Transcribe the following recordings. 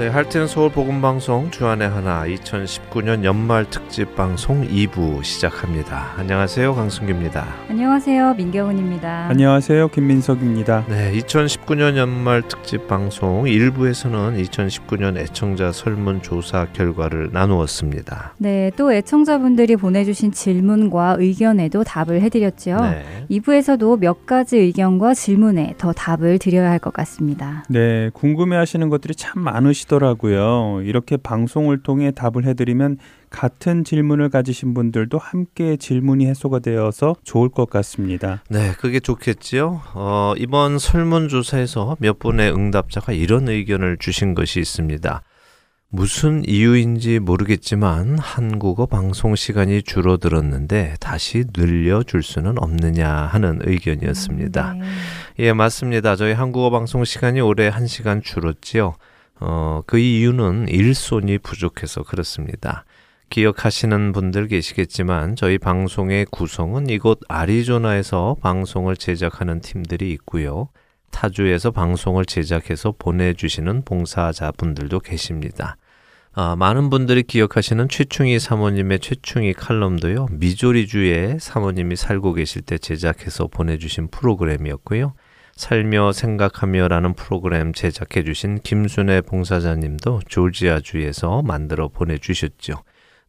네, 할텐 서울 복음 방송 주안의 하나 2019년 연말 특집 방송 2부 시작합니다. 안녕하세요. 강승규입니다. 안녕하세요. 민경훈입니다. 안녕하세요. 김민석입니다. 네, 2019년 연말 특집 방송 1부에서는 2019년 애청자 설문 조사 결과를 나누었습니다. 네, 또 애청자분들이 보내 주신 질문과 의견에도 답을 해 드렸죠. 네. 2부에서도 몇 가지 의견과 질문에 더 답을 드려야 할 것 같습니다. 네, 궁금해 하시는 것들이 참 많으시 죠. 하시더라고요. 이렇게 방송을 통해 답을 해드리면 같은 질문을 가지신 분들도 함께 질문이 해소가 되어서 좋을 것 같습니다. 네, 그게 좋겠지요. 어, 이번 설문조사에서 몇 분의 응답자가 이런 의견을 주신 것이 있습니다. 무슨 이유인지 모르겠지만 한국어 방송 시간이 줄어들었는데 다시 늘려줄 수는 없느냐 하는 의견이었습니다. 네. 예, 맞습니다. 저희 한국어 방송 시간이 올해 1시간 줄었지요. 어, 그 이유는 일손이 부족해서 그렇습니다. 기억하시는 분들 계시겠지만 저희 방송의 구성은 이곳 아리조나에서 방송을 제작하는 팀들이 있고요. 타주에서 방송을 제작해서 보내주시는 봉사자분들도 계십니다. 아, 많은 분들이 기억하시는 최충희 사모님의 최충희 칼럼도요. 미조리주에 사모님이 살고 계실 때 제작해서 보내주신 프로그램이었고요. 살며 생각하며라는 프로그램 제작해 주신 김순애 봉사자님도 조지아주에서 만들어 보내 주셨죠.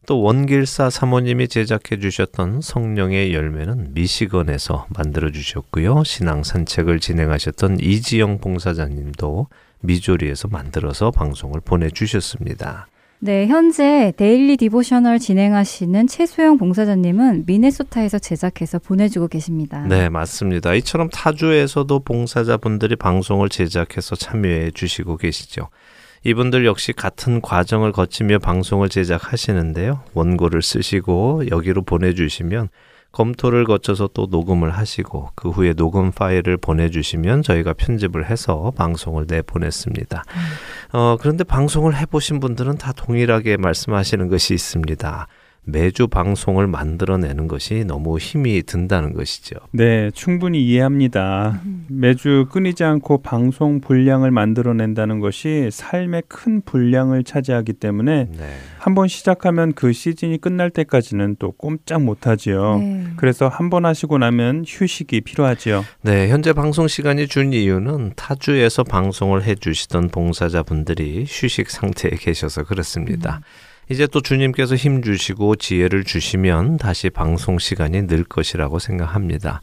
또 원길사 사모님이 제작해 주셨던 성령의 열매는 미시건에서 만들어 주셨고요. 신앙 산책을 진행하셨던 이지영 봉사자님도 미조리에서 만들어서 방송을 보내 주셨습니다. 네, 현재 Daily Devotional 진행하시는 최소영 봉사자님은 미네소타에서 제작해서 보내주고 계십니다. 네, 맞습니다. 이처럼 타주에서도 봉사자분들이 방송을 제작해서 참여해 주시고 계시죠. 이분들 역시 같은 과정을 거치며 방송을 제작하시는데요. 원고를 쓰시고 여기로 보내주시면 검토를 거쳐서 또 녹음을 하시고 그 후에 녹음 파일을 보내주시면 저희가 편집을 해서 방송을 내보냈습니다. 음. 어, 그런데 방송을 해보신 분들은 다 동일하게 말씀하시는 것이 있습니다. 매주 방송을 만들어내는 것이 너무 힘이 든다는 것이죠. 네, 충분히 이해합니다. 매주 끊이지 않고 방송 분량을 만들어낸다는 것이 삶의 큰 분량을 차지하기 때문에 네. 한번 시작하면 그 시즌이 끝날 때까지는 또 꼼짝 못하지요. 네. 그래서 한 번 하시고 나면 휴식이 필요하지요. 네, 현재 방송 시간이 준 이유는 타주에서 방송을 해주시던 봉사자분들이 휴식 상태에 계셔서 그렇습니다. 음. 이제 또 주님께서 힘 주시고 지혜를 주시면 다시 방송 시간이 늘 것이라고 생각합니다.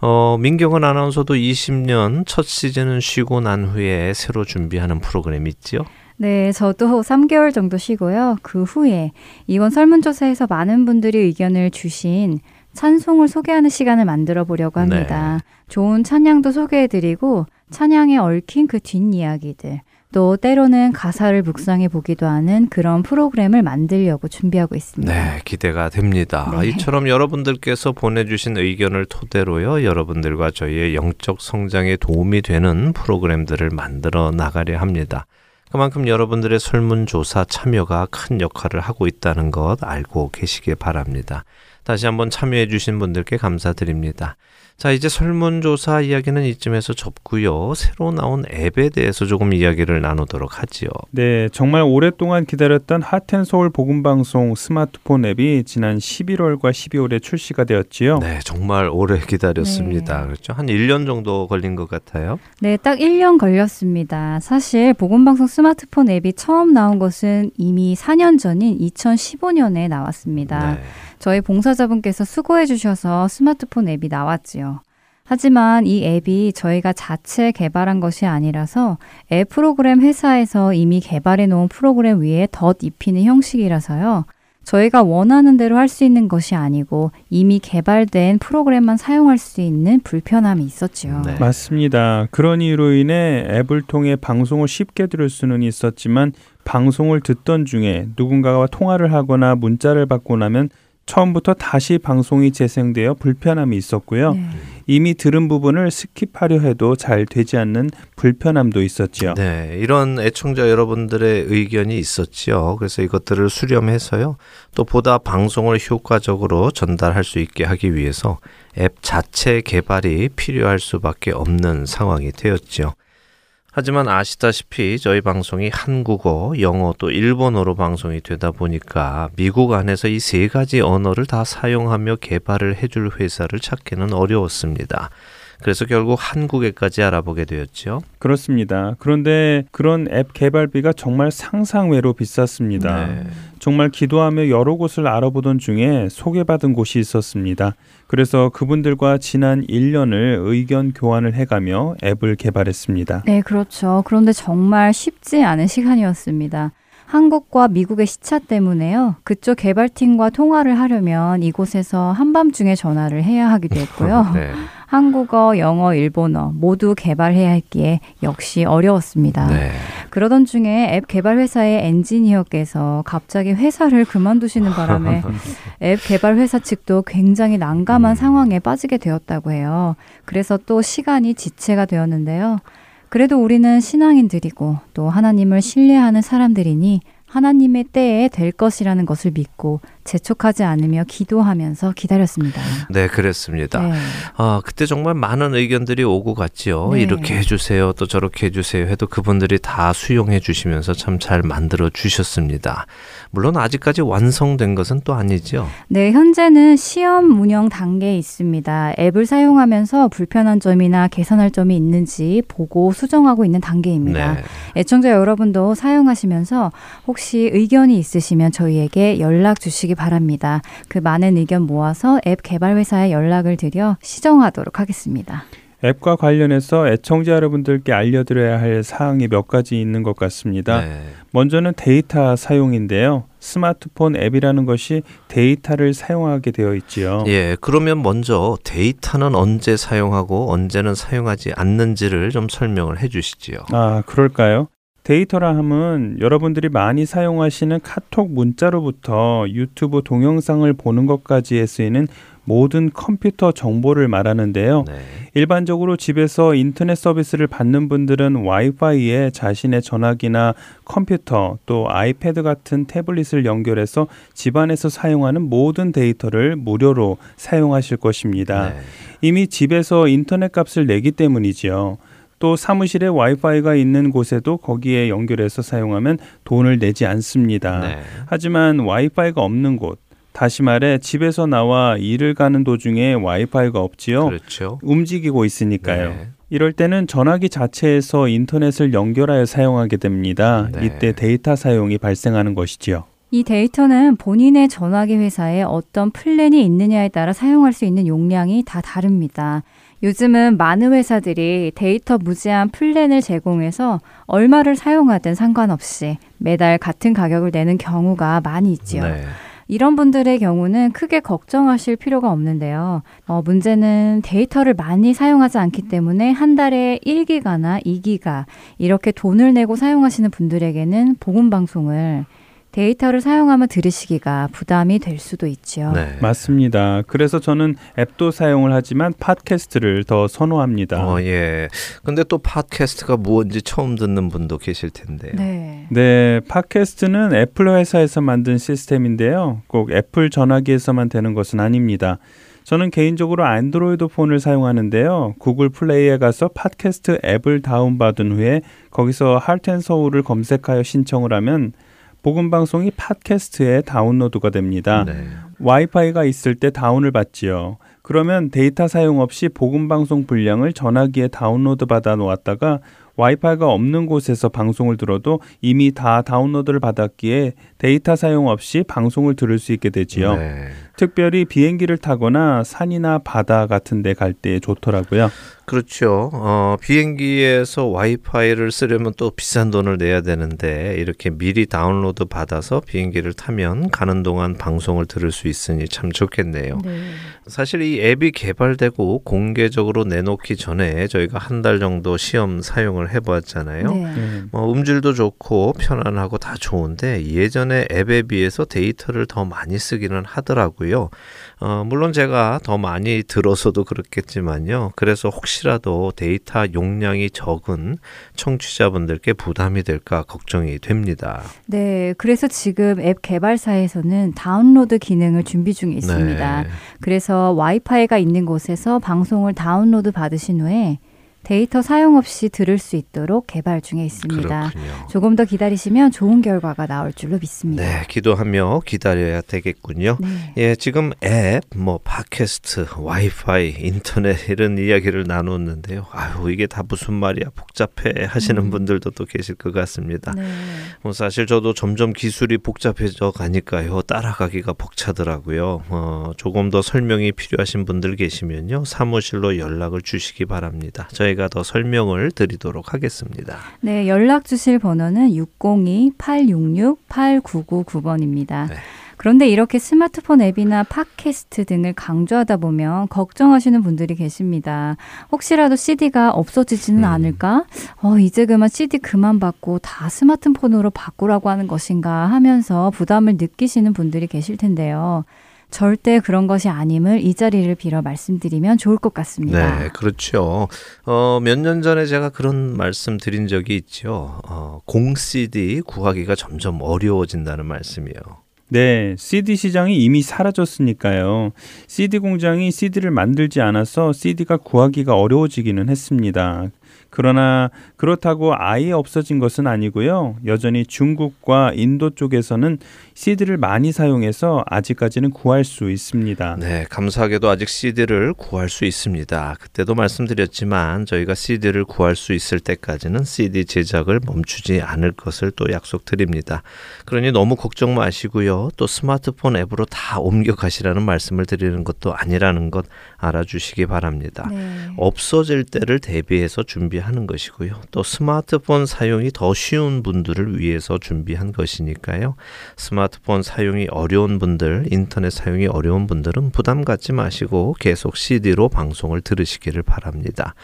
어, 민경은 아나운서도 20년 첫 시즌은 쉬고 난 후에 새로 준비하는 프로그램 있지요? 네, 저도 3개월 정도 쉬고요. 그 후에 이번 설문조사에서 많은 분들이 의견을 주신 찬송을 소개하는 시간을 만들어 보려고 합니다. 네. 좋은 찬양도 소개해드리고 찬양에 얽힌 그 뒷이야기들 또 때로는 가사를 묵상해 보기도 하는 그런 프로그램을 만들려고 준비하고 있습니다. 네, 기대가 됩니다. 네. 이처럼 여러분들께서 보내주신 의견을 토대로요, 여러분들과 저희의 영적 성장에 도움이 되는 프로그램들을 만들어 나가려 합니다. 그만큼 여러분들의 설문조사 참여가 큰 역할을 하고 있다는 것 알고 계시길 바랍니다. 다시 한번 참여해 주신 분들께 감사드립니다. 자, 이제 설문조사 이야기는 이쯤에서 접고요. 새로 나온 앱에 대해서 조금 이야기를 나누도록 하지요. 네, 정말 오랫동안 기다렸던 하텐 서울 복음 방송 스마트폰 앱이 지난 11월과 12월에 출시가 되었지요. 네, 정말 오래 기다렸습니다. 네. 그렇죠. 한 1년 정도 걸린 것 같아요. 네, 딱 1년 걸렸습니다. 사실 복음 방송 스마트폰 앱이 처음 나온 것은 이미 4년 전인 2015년에 나왔습니다. 네. 저희 봉사자분께서 수고해 주셔서 스마트폰 앱이 나왔지요. 하지만 이 앱이 저희가 자체 개발한 것이 아니라서 앱 프로그램 회사에서 이미 개발해 놓은 프로그램 위에 덧 입히는 형식이라서요. 저희가 원하는 대로 할 수 있는 것이 아니고 이미 개발된 프로그램만 사용할 수 있는 불편함이 있었지요. 네. 맞습니다. 그런 이유로 인해 앱을 통해 방송을 쉽게 들을 수는 있었지만 방송을 듣던 중에 누군가와 통화를 하거나 문자를 받고 나면 처음부터 다시 방송이 재생되어 불편함이 있었고요. 네. 이미 들은 부분을 skip하려 해도 잘 되지 않는 불편함도 있었지요. 네, 이런 애청자 여러분들의 의견이 있었지요. 그래서 이것들을 수렴해서요. 또 보다 방송을 효과적으로 전달할 수 있게 하기 위해서 앱 자체 개발이 필요할 수밖에 없는 상황이 되었죠. 하지만 아시다시피 저희 방송이 한국어, 영어 또 일본어로 방송이 되다 보니까 미국 안에서 이 세 가지 언어를 다 사용하며 개발을 해줄 회사를 찾기는 어려웠습니다. 그래서 결국 한국에까지 알아보게 되었죠. 그렇습니다. 그런데 그런 앱 개발비가 정말 상상외로 비쌌습니다. 네. 정말 기도하며 여러 곳을 알아보던 중에 소개받은 곳이 있었습니다. 그래서 그분들과 지난 1년을 의견 교환을 해가며 앱을 개발했습니다. 네, 그렇죠. 그런데 정말 쉽지 않은 시간이었습니다. 한국과 미국의 시차 때문에요. 그쪽 개발팀과 통화를 하려면 이곳에서 한밤중에 전화를 해야 하기도 했고요. 네. 한국어, 영어, 일본어 모두 개발해야 했기에 역시 어려웠습니다. 네. 그러던 중에 앱 개발 회사의 엔지니어께서 갑자기 회사를 그만두시는 바람에 앱 개발 회사 측도 굉장히 난감한 음. 상황에 빠지게 되었다고 해요. 그래서 또 시간이 지체가 되었는데요. 그래도 우리는 신앙인들이고 또 하나님을 신뢰하는 사람들이니 하나님의 때에 될 것이라는 것을 믿고 재촉하지 않으며 기도하면서 기다렸습니다. 네, 그랬습니다. 네. 아, 그때 정말 많은 의견들이 오고 갔지요. 네. 이렇게 해주세요, 또 저렇게 해주세요 해도 그분들이 다 수용해 주시면서 참 잘 만들어 주셨습니다. 물론 아직까지 완성된 것은 또 아니죠. 네, 현재는 시험 운영 단계에 있습니다. 앱을 사용하면서 불편한 점이나 개선할 점이 있는지 보고 수정하고 있는 단계입니다. 네. 애청자 여러분도 사용하시면서 혹시 의견이 있으시면 저희에게 연락 주시기 주시기 바랍니다. 그 많은 의견 모아서 앱 개발 회사에 연락을 드려 시정하도록 하겠습니다. 앱과 관련해서 애청자 여러분들께 알려드려야 할 사항이 몇 가지 있는 것 같습니다. 네. 먼저는 데이터 사용인데요. 스마트폰 앱이라는 것이 데이터를 사용하게 되어 있지요. 예, 그러면 먼저 데이터는 언제 사용하고 언제는 사용하지 않는지를 좀 설명을 해 주시지요. 아, 그럴까요? 데이터라 함은 여러분들이 많이 사용하시는 카톡 문자로부터 유튜브 동영상을 보는 것까지에 쓰이는 모든 컴퓨터 정보를 말하는데요. 네. 일반적으로 집에서 인터넷 서비스를 받는 분들은 와이파이에 자신의 전화기나 컴퓨터 또 아이패드 같은 태블릿을 연결해서 집안에서 사용하는 모든 데이터를 무료로 사용하실 것입니다. 네. 이미 집에서 인터넷 값을 내기 때문이지요. 또 사무실에 와이파이가 있는 곳에도 거기에 연결해서 사용하면 돈을 내지 않습니다. 네. 하지만 와이파이가 없는 곳, 다시 말해 집에서 나와 일을 가는 도중에 와이파이가 없지요. 그렇죠. 움직이고 있으니까요. 네. 이럴 때는 전화기 자체에서 인터넷을 연결하여 사용하게 됩니다. 네. 이때 데이터 사용이 발생하는 것이지요. 이 데이터는 본인의 전화기 회사에 어떤 플랜이 있느냐에 따라 사용할 수 있는 용량이 다 다릅니다. 요즘은 많은 회사들이 데이터 무제한 플랜을 제공해서 얼마를 사용하든 상관없이 매달 같은 가격을 내는 경우가 많이 있지요. 네. 이런 분들의 경우는 크게 걱정하실 필요가 없는데요. 어, 문제는 데이터를 많이 사용하지 않기 때문에 한 달에 1기가나 2기가 이렇게 돈을 내고 사용하시는 분들에게는 복음 방송을 데이터를 사용하며 들으시기가 부담이 될 수도 있죠. 네. 맞습니다. 그래서 저는 앱도 사용을 하지만 팟캐스트를 더 선호합니다. 어, 예. 근데 또 팟캐스트가 뭔지 처음 듣는 분도 계실 텐데요. 네. 네, 팟캐스트는 애플 회사에서 만든 시스템인데요. 꼭 애플 전화기에서만 되는 것은 아닙니다. 저는 개인적으로 안드로이드 폰을 사용하는데요. 구글 플레이에 가서 팟캐스트 앱을 다운받은 후에 거기서 Heart and Soul을 검색하여 신청을 하면 복음 방송이 팟캐스트에 다운로드가 됩니다. 네. 와이파이가 있을 때 다운을 받지요. 그러면 데이터 사용 없이 복음 방송 분량을 전화기에 다운로드 받아 놓았다가 와이파이가 없는 곳에서 방송을 들어도 이미 다 다운로드를 받았기에 데이터 사용 없이 방송을 들을 수 있게 되지요. 네. 특별히 비행기를 타거나 산이나 바다 같은 데 갈 때 좋더라고요. 그렇죠. 어, 비행기에서 와이파이를 쓰려면 또 비싼 돈을 내야 되는데 이렇게 미리 다운로드 받아서 비행기를 타면 가는 동안 방송을 들을 수 있으니 참 좋겠네요. 네. 사실 이 앱이 개발되고 공개적으로 내놓기 전에 저희가 한 달 정도 시험 사용을 해보았잖아요. 네. 네. 뭐 음질도 좋고 편안하고 다 좋은데 예전에 앱에 비해서 데이터를 더 많이 쓰기는 하더라고요. 어, 물론 제가 더 많이 들어서도 그렇겠지만요. 그래서 혹시라도 데이터 용량이 적은 청취자분들께 부담이 될까 걱정이 됩니다. 네, 그래서 지금 앱 개발사에서는 다운로드 기능을 준비 중에 있습니다. 네. 그래서 와이파이가 있는 곳에서 방송을 다운로드 받으신 후에 데이터 사용 없이 들을 수 있도록 개발 중에 있습니다. 그렇군요. 조금 더 기다리시면 좋은 결과가 나올 줄로 믿습니다. 네, 기도하며 기다려야 되겠군요. 네. 예, 지금 앱, 뭐 팟캐스트, 와이파이, 인터넷 이런 이야기를 나눴는데요. 아유, 이게 다 무슨 말이야 복잡해 하시는 음. 분들도 또 계실 것 같습니다. 네. 뭐 사실 저도 점점 기술이 복잡해져 가니까요. 따라가기가 벅차더라고요. 어, 조금 더 설명이 필요하신 분들 계시면요. 사무실로 연락을 주시기 바랍니다. 저희 가 더 설명을 드리도록 하겠습니다. 네, 연락 주실 번호는 602-866-8999번입니다. 네. 그런데 이렇게 스마트폰 앱이나 팟캐스트 등을 강조하다 보면 걱정하시는 분들이 계십니다. 혹시라도 CD가 없어지지는 음. 않을까? 어, 이제 그만 CD 그만 받고 다 스마트폰으로 바꾸라고 하는 것인가 하면서 부담을 느끼시는 분들이 계실 텐데요. 절대 그런 것이 아님을 이 자리를 빌어 말씀드리면 좋을 것 같습니다. 네, 그렇죠. 어, 몇 년 전에 제가 그런 말씀 드린 적이 있죠. 어, 공 CD 구하기가 점점 어려워진다는 말씀이요. 네, CD 시장이 이미 사라졌으니까요. CD 공장이 CD를 만들지 않아서 CD가 구하기가 어려워지기는 했습니다. 그러나 그렇다고 아예 없어진 것은 아니고요. 여전히 중국과 인도 쪽에서는 CD를 많이 사용해서 아직까지는 구할 수 있습니다. 네, 감사하게도 아직 CD를 구할 수 있습니다. 그때도 말씀드렸지만 저희가 CD를 구할 수 있을 때까지는 CD 제작을 멈추지 않을 것을 또 약속드립니다. 그러니 너무 걱정 마시고요. 또 스마트폰 앱으로 다 옮겨가시라는 말씀을 드리는 것도 아니라는 것 알아주시기 바랍니다. 네. 없어질 때를 대비해서 준비 하는 것이고요. 또 스마트폰 사용이 더 쉬운 분들을 위해서 준비한 것이니까요. 스마트폰 사용이 어려운 분들, 인터넷 사용이 어려운 분들은 부담 갖지 마시고 계속 CD로 방송을 들으시기를 바랍니다.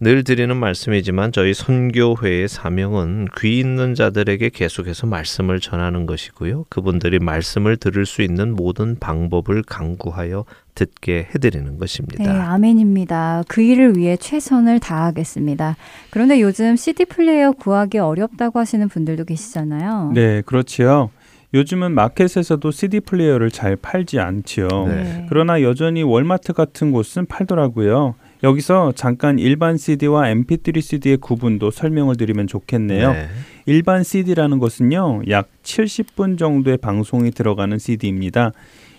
늘 드리는 말씀이지만 저희 선교회의 사명은 귀 있는 자들에게 계속해서 말씀을 전하는 것이고요. 그분들이 말씀을 들을 수 있는 모든 방법을 강구하여 듣게 해드리는 것입니다. 네, 아멘입니다. 그 일을 위해 최선을 다하겠습니다. 그런데 요즘 CD 플레이어 구하기 어렵다고 하시는 분들도 계시잖아요. 네, 그렇지요. 요즘은 마켓에서도 CD 플레이어를 잘 팔지 않지요. 네. 그러나 여전히 월마트 같은 곳은 팔더라고요. 여기서 잠깐 일반 CD와 MP3 CD의 구분도 설명을 드리면 좋겠네요. 네. 일반 CD라는 것은요, 약 70분 정도의 방송이 들어가는 CD입니다.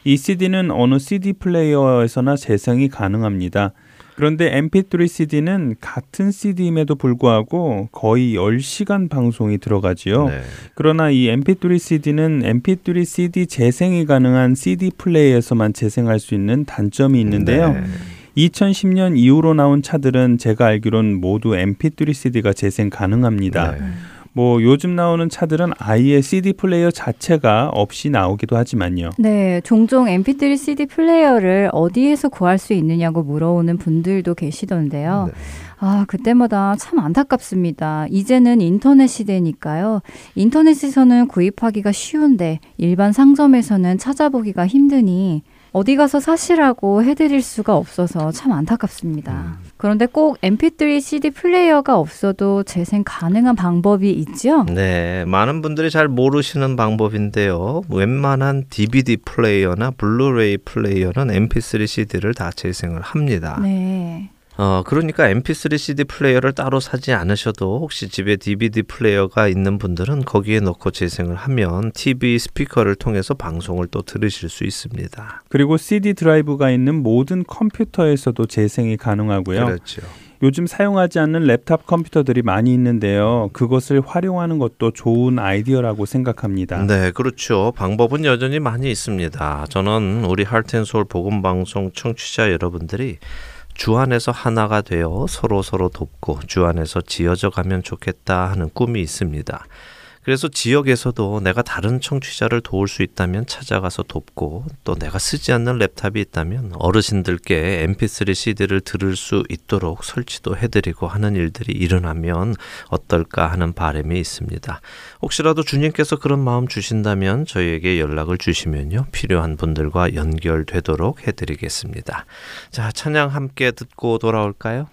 이 CD는 어느 CD 플레이어에서나 재생이 가능합니다. 그런데 MP3 CD는 같은 CD임에도 불구하고 거의 10시간 방송이 들어가지요. 네. 그러나 이 MP3 CD는 MP3 CD 재생이 가능한 CD 플레이에서만 재생할 수 있는 단점이 있는데요. 네. 2010년 이후로 나온 차들은 제가 알기론 모두 MP3 CD가 재생 가능합니다. 네. 뭐 요즘 나오는 차들은 아예 CD 플레이어 자체가 없이 나오기도 하지만요. 네, 종종 MP3 CD 플레이어를 어디에서 구할 수 있느냐고 물어오는 분들도 계시던데요. 네. 아, 그때마다 참 안타깝습니다. 이제는 인터넷 시대니까요. 인터넷에서는 구입하기가 쉬운데 일반 상점에서는 찾아보기가 힘드니 어디 가서 사시라고 해드릴 수가 없어서 참 안타깝습니다. 그런데 꼭 MP3 CD 플레이어가 없어도 재생 가능한 방법이 있죠? 네, 많은 분들이 잘 모르시는 방법인데요. 웬만한 DVD 플레이어나 블루레이 플레이어는 MP3 CD를 다 재생을 합니다. 네. 어, 그러니까 MP3 CD 플레이어를 따로 사지 않으셔도 혹시 집에 DVD 플레이어가 있는 분들은 거기에 넣고 재생을 하면 TV 스피커를 통해서 방송을 또 들으실 수 있습니다. 그리고 CD 드라이브가 있는 모든 컴퓨터에서도 재생이 가능하고요. 그렇죠. 요즘 사용하지 않는 랩탑 컴퓨터들이 많이 있는데요. 그것을 활용하는 것도 좋은 아이디어라고 생각합니다. 네, 그렇죠. 방법은 여전히 많이 있습니다. 저는 우리 Heart and Soul 복음 방송 청취자 여러분들이 주 안에서 하나가 되어 서로 서로 돕고 주 안에서 지어져 가면 좋겠다 하는 꿈이 있습니다. 그래서 지역에서도 내가 다른 청취자를 도울 수 있다면 찾아가서 돕고 또 내가 쓰지 않는 랩탑이 있다면 어르신들께 mp3 CD를 들을 수 있도록 설치도 해드리고 하는 일들이 일어나면 어떨까 하는 바람이 있습니다. 혹시라도 주님께서 그런 마음 주신다면 저희에게 연락을 주시면요. 필요한 분들과 연결되도록 해드리겠습니다. 자, 찬양 함께 듣고 돌아올까요?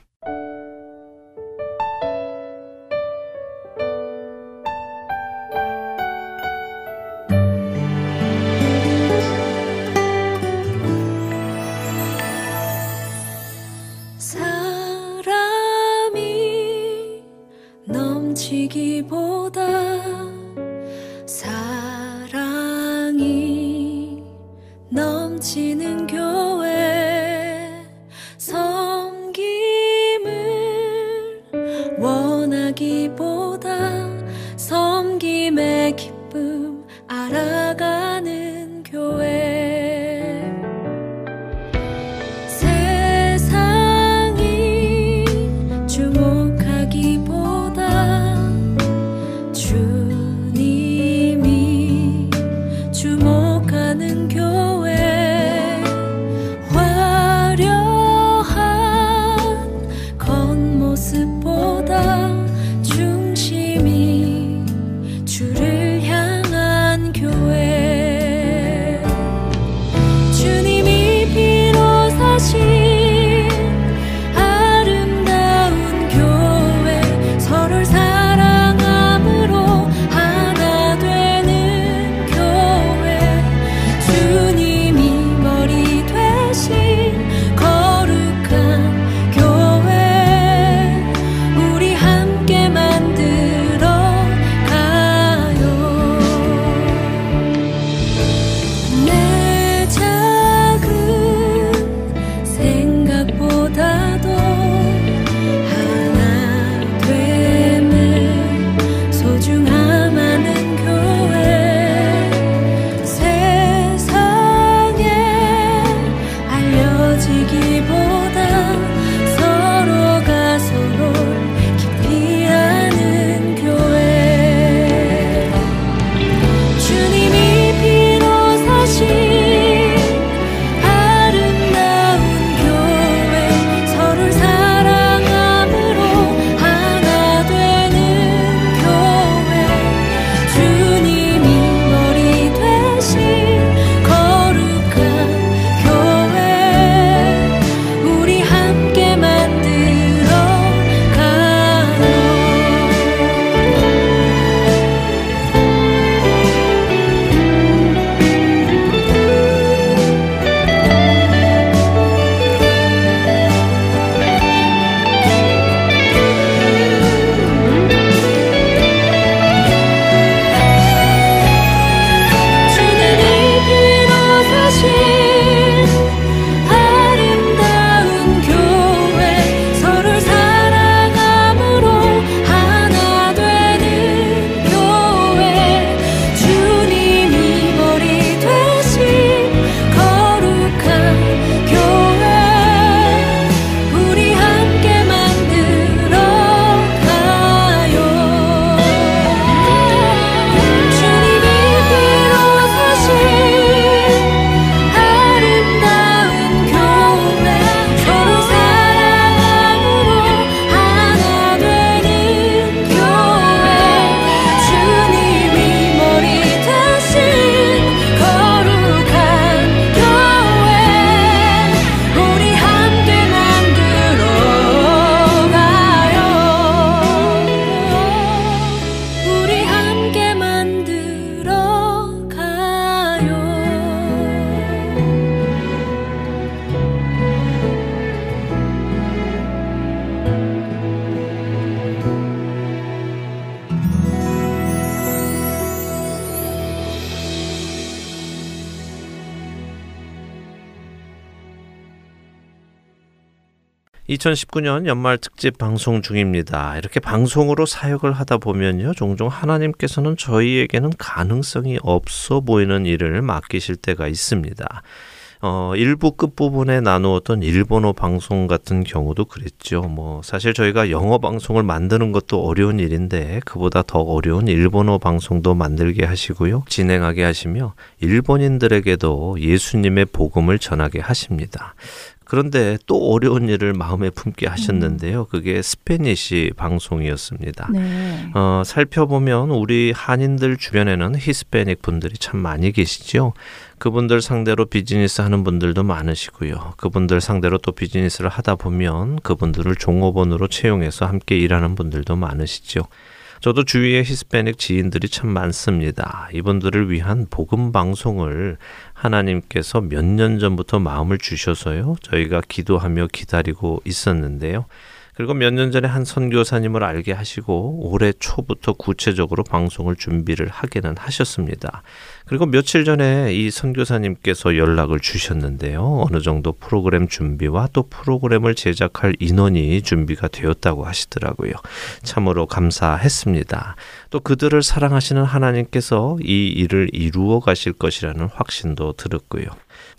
(2019년) 연말 특집 방송 중입니다. 이렇게 방송으로 사역을 하다 보면요, 종종 하나님께서는 저희에게는 가능성이 없어 보이는 일을 맡기실 때가 있습니다. 어, 일부 끝부분에 나누었던 일본어 방송 같은 경우도 그랬죠. 뭐, 사실 저희가 영어 방송을 만드는 것도 어려운 일인데, 그보다 더 어려운 일본어 방송도 만들게 하시고요. 진행하게 하시며, 일본인들에게도 예수님의 복음을 전하게 하십니다. 그런데 또 어려운 일을 마음에 품게 하셨는데요. 그게 Spanish 방송이었습니다. 네. 어, 살펴보면 우리 한인들 주변에는 히스패닉 분들이 참 많이 계시죠. 그분들 상대로 비즈니스 하는 분들도 많으시고요. 그분들 상대로 또 비즈니스를 하다 보면 그분들을 종업원으로 채용해서 함께 일하는 분들도 많으시죠. 저도 주위에 히스패닉 지인들이 참 많습니다. 이분들을 위한 복음 방송을 하나님께서 몇 년 전부터 마음을 주셔서요. 저희가 기도하며 기다리고 있었는데요. 그리고 몇 년 전에 한 선교사님을 알게 하시고 올해 초부터 구체적으로 방송을 준비를 하기는 하셨습니다. 그리고 며칠 전에 이 선교사님께서 연락을 주셨는데요. 어느 정도 프로그램 준비와 또 프로그램을 제작할 인원이 준비가 되었다고 하시더라고요. 참으로 감사했습니다. 또 그들을 사랑하시는 하나님께서 이 일을 이루어 가실 것이라는 확신도 들었고요.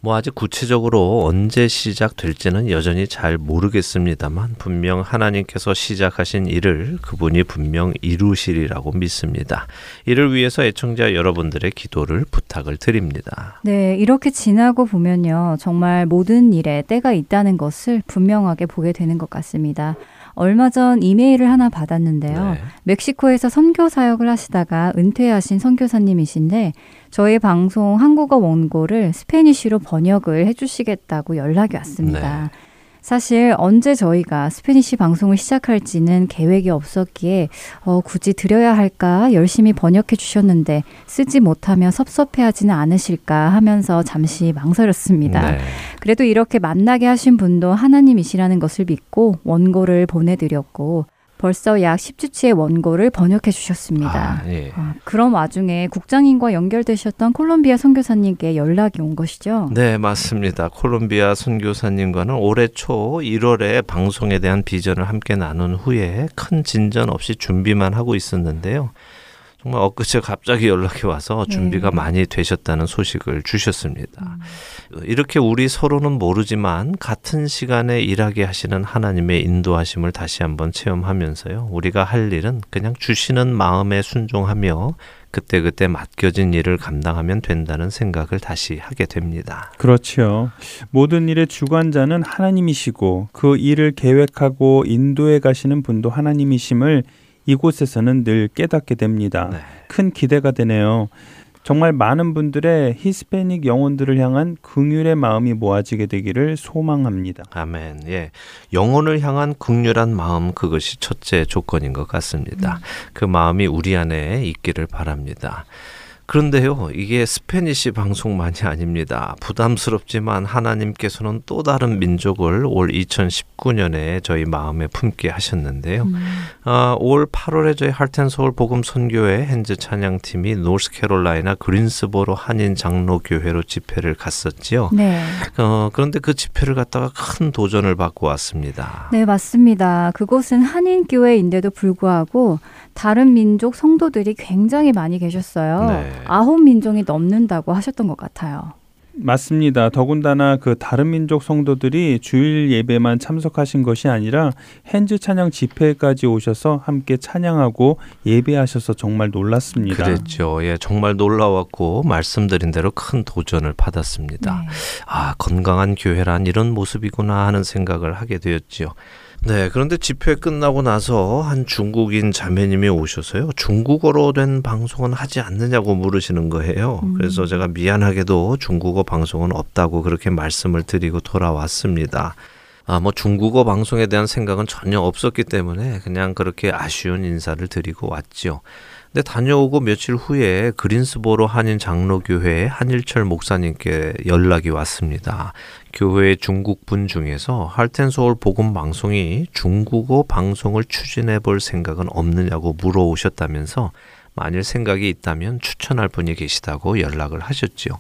뭐 아직 구체적으로 언제 시작될지는 여전히 잘 모르겠습니다만 분명 하나님께서 시작하신 일을 그분이 분명 이루시리라고 믿습니다. 이를 위해서 애청자 여러분들의 기도를 부탁을 드립니다. 네, 이렇게 지나고 보면요. 정말 모든 일에 때가 있다는 것을 분명하게 보게 되는 것 같습니다. 얼마 전 이메일을 하나 받았는데요. 네. 멕시코에서 선교 사역을 하시다가 은퇴하신 선교사님이신데 저희 방송 한국어 원고를 Spanish로 번역을 해주시겠다고 연락이 왔습니다. 네. 사실 언제 저희가 Spanish 방송을 시작할지는 계획이 없었기에 어, 굳이 드려야 할까 열심히 번역해 주셨는데 쓰지 못하면 섭섭해하지는 않으실까 하면서 잠시 망설였습니다. 네. 그래도 이렇게 만나게 하신 분도 하나님이시라는 것을 믿고 원고를 보내드렸고 벌써 약 10주치의 원고를 번역해 주셨습니다. 아, 예. 아, 그런 와중에 국장님과 연결되셨던 콜롬비아 선교사님께 연락이 온 것이죠. 네, 맞습니다. 콜롬비아 선교사님과는 올해 초 1월에 방송에 대한 비전을 함께 나눈 후에 큰 진전 없이 준비만 하고 있었는데요. 정말 엊그제 갑자기 연락이 와서 네. 준비가 많이 되셨다는 소식을 주셨습니다. 이렇게 우리 서로는 모르지만 같은 시간에 일하게 하시는 하나님의 인도하심을 다시 한번 체험하면서요. 우리가 할 일은 그냥 주시는 마음에 순종하며 그때그때 맡겨진 일을 감당하면 된다는 생각을 다시 하게 됩니다. 그렇지요. 모든 일의 주관자는 하나님이시고 그 일을 계획하고 인도해 가시는 분도 하나님이심을 이곳에서는 늘 깨닫게 됩니다. 네. 큰 기대가 되네요. 정말 많은 분들의 히스패닉 영혼들을 향한 긍휼의 마음이 모아지게 되기를 소망합니다. 아멘. 예. 영혼을 향한 긍휼한 마음 그것이 첫째 조건인 것 같습니다. 그 마음이 우리 안에 있기를 바랍니다. 그런데요, 이게 Spanish 방송만이 아닙니다. 부담스럽지만 하나님께서는 또 다른 민족을 올 2019년에 저희 마음에 품게 하셨는데요. 아, 올 8월에 저희 Heart and Soul 복음 선교회 Hands 찬양팀이 노스캐롤라이나 그린스보로 한인 장로교회로 집회를 갔었지요. 네. 어, 그런데 그 집회를 갔다가 큰 도전을 받고 왔습니다. 네, 맞습니다. 그곳은 한인 교회인데도 불구하고 다른 민족 성도들이 굉장히 많이 계셨어요. 네. 아홉 민족이 넘는다고 하셨던 것 같아요. 맞습니다. 더군다나 그 다른 민족 성도들이 주일 예배만 참석하신 것이 아니라 핸즈 찬양 집회까지 오셔서 함께 찬양하고 예배하셔서 정말 놀랐습니다. 그랬죠. 예, 정말 놀라웠고 말씀드린 대로 큰 도전을 받았습니다. 네. 아, 건강한 교회란 이런 모습이구나 하는 생각을 하게 되었지요. 네, 그런데 집회 끝나고 나서 한 중국인 자매님이 오셔서요. 중국어로 된 방송은 하지 않느냐고 물으시는 거예요. 음. 그래서 제가 미안하게도 중국어 방송은 없다고 그렇게 말씀을 드리고 돌아왔습니다. 아, 뭐 중국어 방송에 대한 생각은 전혀 없었기 때문에 그냥 그렇게 아쉬운 인사를 드리고 왔지요. 근데 다녀오고 며칠 후에 그린스보로 한인 장로교회의 한일철 목사님께 연락이 왔습니다. 교회 중국분 중에서 할텐서울 복음 방송이 중국어 방송을 추진해 볼 생각은 없느냐고 물어오셨다면서 만일 생각이 있다면 추천할 분이 계시다고 연락을 하셨지요.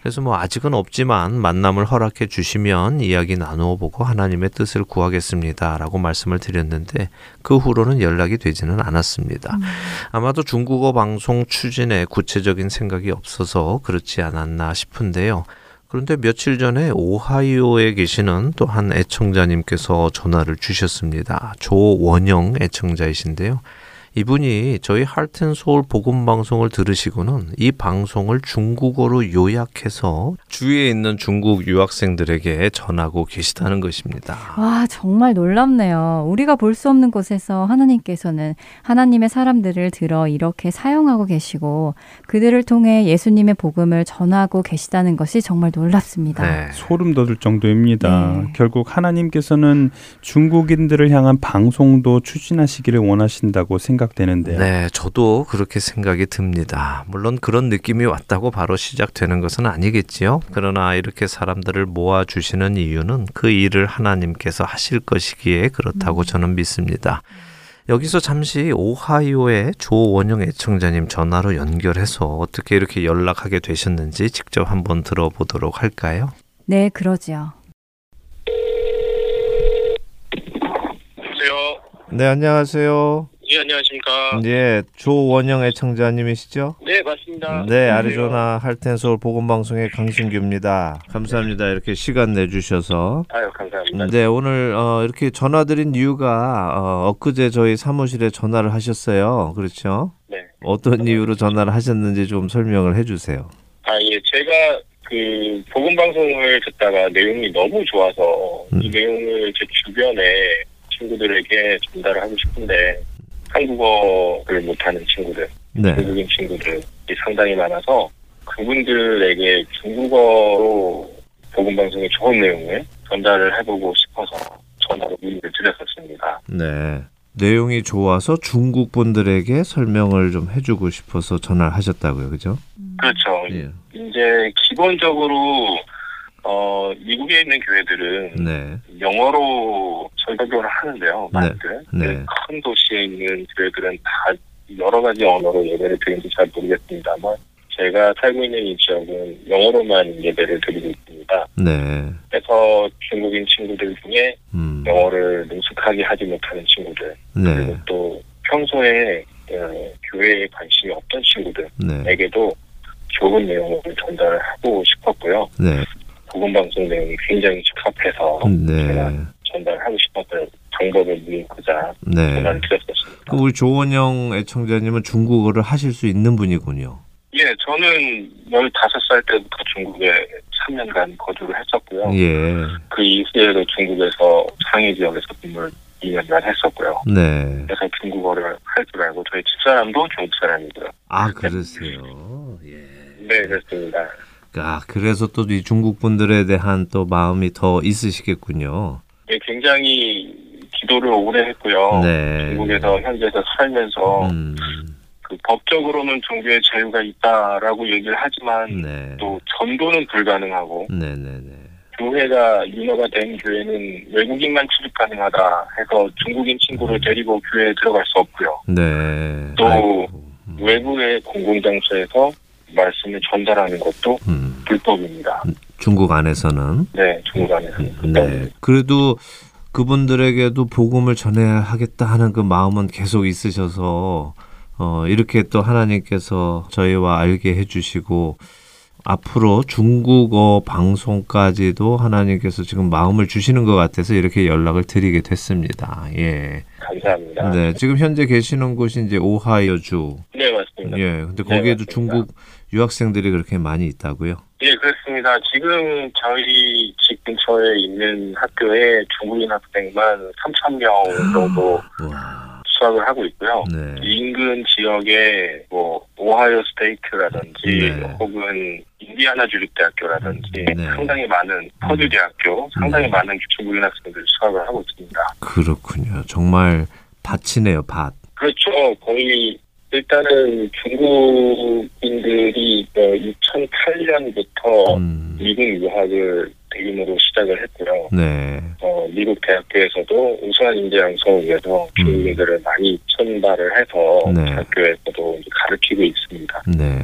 그래서 뭐 아직은 없지만 만남을 허락해 주시면 이야기 나누어 보고 하나님의 뜻을 구하겠습니다라고 말씀을 드렸는데 그 후로는 연락이 되지는 않았습니다. 아마도 중국어 방송 추진에 구체적인 생각이 없어서 그렇지 않았나 싶은데요. 그런데 며칠 전에 오하이오에 계시는 또 한 애청자님께서 전화를 주셨습니다. 조원영 애청자이신데요. 이분이 저희 할튼 서울 복음 방송을 들으시고는 이 방송을 중국어로 요약해서 주위에 있는 중국 유학생들에게 전하고 계시다는 것입니다. 와, 정말 놀랍네요. 우리가 볼 수 없는 곳에서 하나님께서는 하나님의 사람들을 들어 이렇게 사용하고 계시고 그들을 통해 예수님의 복음을 전하고 계시다는 것이 정말 놀랍습니다. 네. 소름 돋을 정도입니다. 네. 결국 하나님께서는 중국인들을 향한 방송도 추진하시기를 원하신다고 생각 되는데요. 네, 저도 그렇게 생각이 듭니다. 물론 그런 느낌이 왔다고 바로 시작되는 것은 아니겠지요. 그러나 이렇게 사람들을 모아 주시는 이유는 그 일을 하나님께서 하실 것이기에 그렇다고 저는 믿습니다. 여기서 잠시 오하이오의 조원영 애청자님 전화로 연결해서 어떻게 이렇게 연락하게 되셨는지 직접 한번 들어보도록 할까요? 네, 그러지요. 여보세요. 네, 안녕하세요. 예, 안녕하십니까. 예, 조원영 애청자님이시죠? 네, 맞습니다. 네, 아리조나 할텐 서울 보건방송의 강신규입니다. 감사합니다. 이렇게 시간 내주셔서. 아유, 감사합니다. 네, 오늘 어, 이렇게 전화드린 이유가 어, 엊그제 저희 사무실에 전화를 하셨어요. 그렇죠? 네. 어떤 이유로 전화를 하셨는지 좀 설명을 해주세요. 아, 예, 제가 그 복음 방송을 듣다가 내용이 너무 좋아서 음. 이 내용을 제 주변에 친구들에게 전달을 하고 싶은데 한국어를 못하는 친구들, 네, 외국인 친구들이 상당히 많아서 그분들에게 중국어로 복음 방송의 좋은 내용을 전달을 해보고 싶어서 전화로 문의를 드렸었습니다. 네. 내용이 좋아서 중국 분들에게 설명을 좀 해주고 싶어서 전화를 하셨다고요, 그죠? 그렇죠. 예. 이제 기본적으로 어 미국에 있는 교회들은 네, 영어로 설교를 하는데요. 많이들 네. 그큰 도시에 있는 교회들은 다 여러 가지 언어로 예배를 드리는지 잘 모르겠습니다만 제가 살고 있는 이 지역은 영어로만 예배를 드리고 있습니다. 네, 그래서 중국인 친구들 중에 음, 영어를 능숙하게 하지 못하는 친구들 네, 그리고 또 평소에 어, 교회에 관심이 없던 친구들에게도 네, 좋은 내용을 전달하고 싶었고요. 네, 복음 방송 내용이 굉장히 적합해서 제가 네, 전달하고 싶었던 방법을 묻고자 네. 전화를 드렸었습니다. 그 우리 조원영 애청자님은 중국어를 하실 수 있는 분이군요. 예, 저는 15살 때부터 중국에 3년간 거주를 했었고요. 예, 그 이후에도 중국에서 상해 지역에서 근무를 2년간 했었고요. 네. 그래서 중국어를 할 줄 알고 저희 집사람도 중국 사람이고요. 아, 그러세요. 예. 네, 그렇습니다. 아, 그래서 또 이 중국 분들에 대한 또 마음이 더 있으시겠군요. 예, 굉장히 기도를 오래 했고요. 네. 중국에서 현지에서 살면서 음, 그 법적으로는 종교의 자유가 있다라고 얘기를 하지만 네. 또 전도는 불가능하고 네, 네, 네. 교회가 윤허가 된 교회는 외국인만 출입 가능하다 해서 중국인 친구를 데리고 교회에 들어갈 수 없고요. 네. 또 아이고. 음. 외부의 공공장소에서 말씀을 전달하는 것도 음, 불법입니다. 중국 안에서는 네, 중국 안에서는 네. 불법입니다. 그래도 그분들에게도 복음을 전해야 하겠다 하는 그 마음은 계속 있으셔서 어, 이렇게 또 하나님께서 저희와 알게 해주시고 앞으로 중국어 방송까지도 하나님께서 지금 마음을 주시는 것 같아서 이렇게 연락을 드리게 됐습니다. 예. 감사합니다. 네. 지금 현재 계시는 곳이 이제 오하이오주. 네, 맞습니다. 예. 근데 네, 거기에도 맞습니다. 중국 유학생들이 그렇게 많이 있다고요? 예, 그렇습니다. 지금 저희 집 근처에 있는 학교에 중국인 학생만 3천 명 정도 와. 수학을 하고 있고요. 네. 인근 지역에 뭐 Ohio State라든지 네. 혹은 인디아나 주립대학교라든지 네. 상당히 많은 퍼듀 대학교 상당히 네. 많은 중국인 학생들이 수학을 하고 있습니다. 그렇군요. 정말 밭이네요, 밭. 그렇죠. 거의 일단은 중국인들이 2008년부터 음. 미국 유학을 대규모로 시작을 했고요. 네. 어, 미국 대학교에서도 우수한 인재 양성을 위해서 중국인들을 많이 선발을 해서 음. 네. 학교에서도 가르치고 있습니다. 네.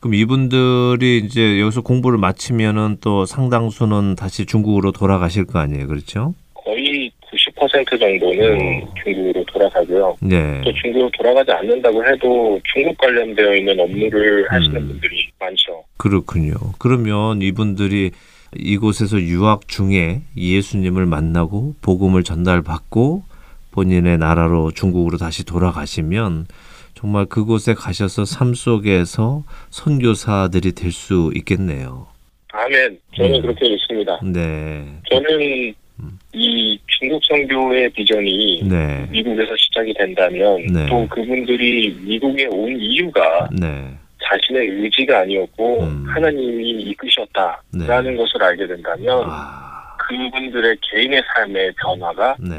그럼 이분들이 이제 여기서 공부를 마치면은 또 상당수는 다시 중국으로 돌아가실 거 아니에요. 그렇죠? 거의 90% 정도는 어. 중국으로 돌아가고요. 네. 또 중국으로 돌아가지 않는다고 해도 중국 관련되어 있는 업무를 하시는 음. 분들이 많죠. 그렇군요. 그러면 이분들이 이곳에서 유학 중에 예수님을 만나고 복음을 전달받고 본인의 나라로 중국으로 다시 돌아가시면 정말 그곳에 가셔서 삶 속에서 선교사들이 될 수 있겠네요. 아멘. 저는 음. 그렇게 믿습니다. 네. 저는 음. 이 중국 선교의 비전이 네. 미국에서 시작이 된다면 네. 또 그분들이 미국에 온 이유가 네. 자신의 의지가 아니었고 음. 하나님이 이끄셨다라는 네. 것을 알게 된다면 아. 그분들의 개인의 삶의 변화가 네.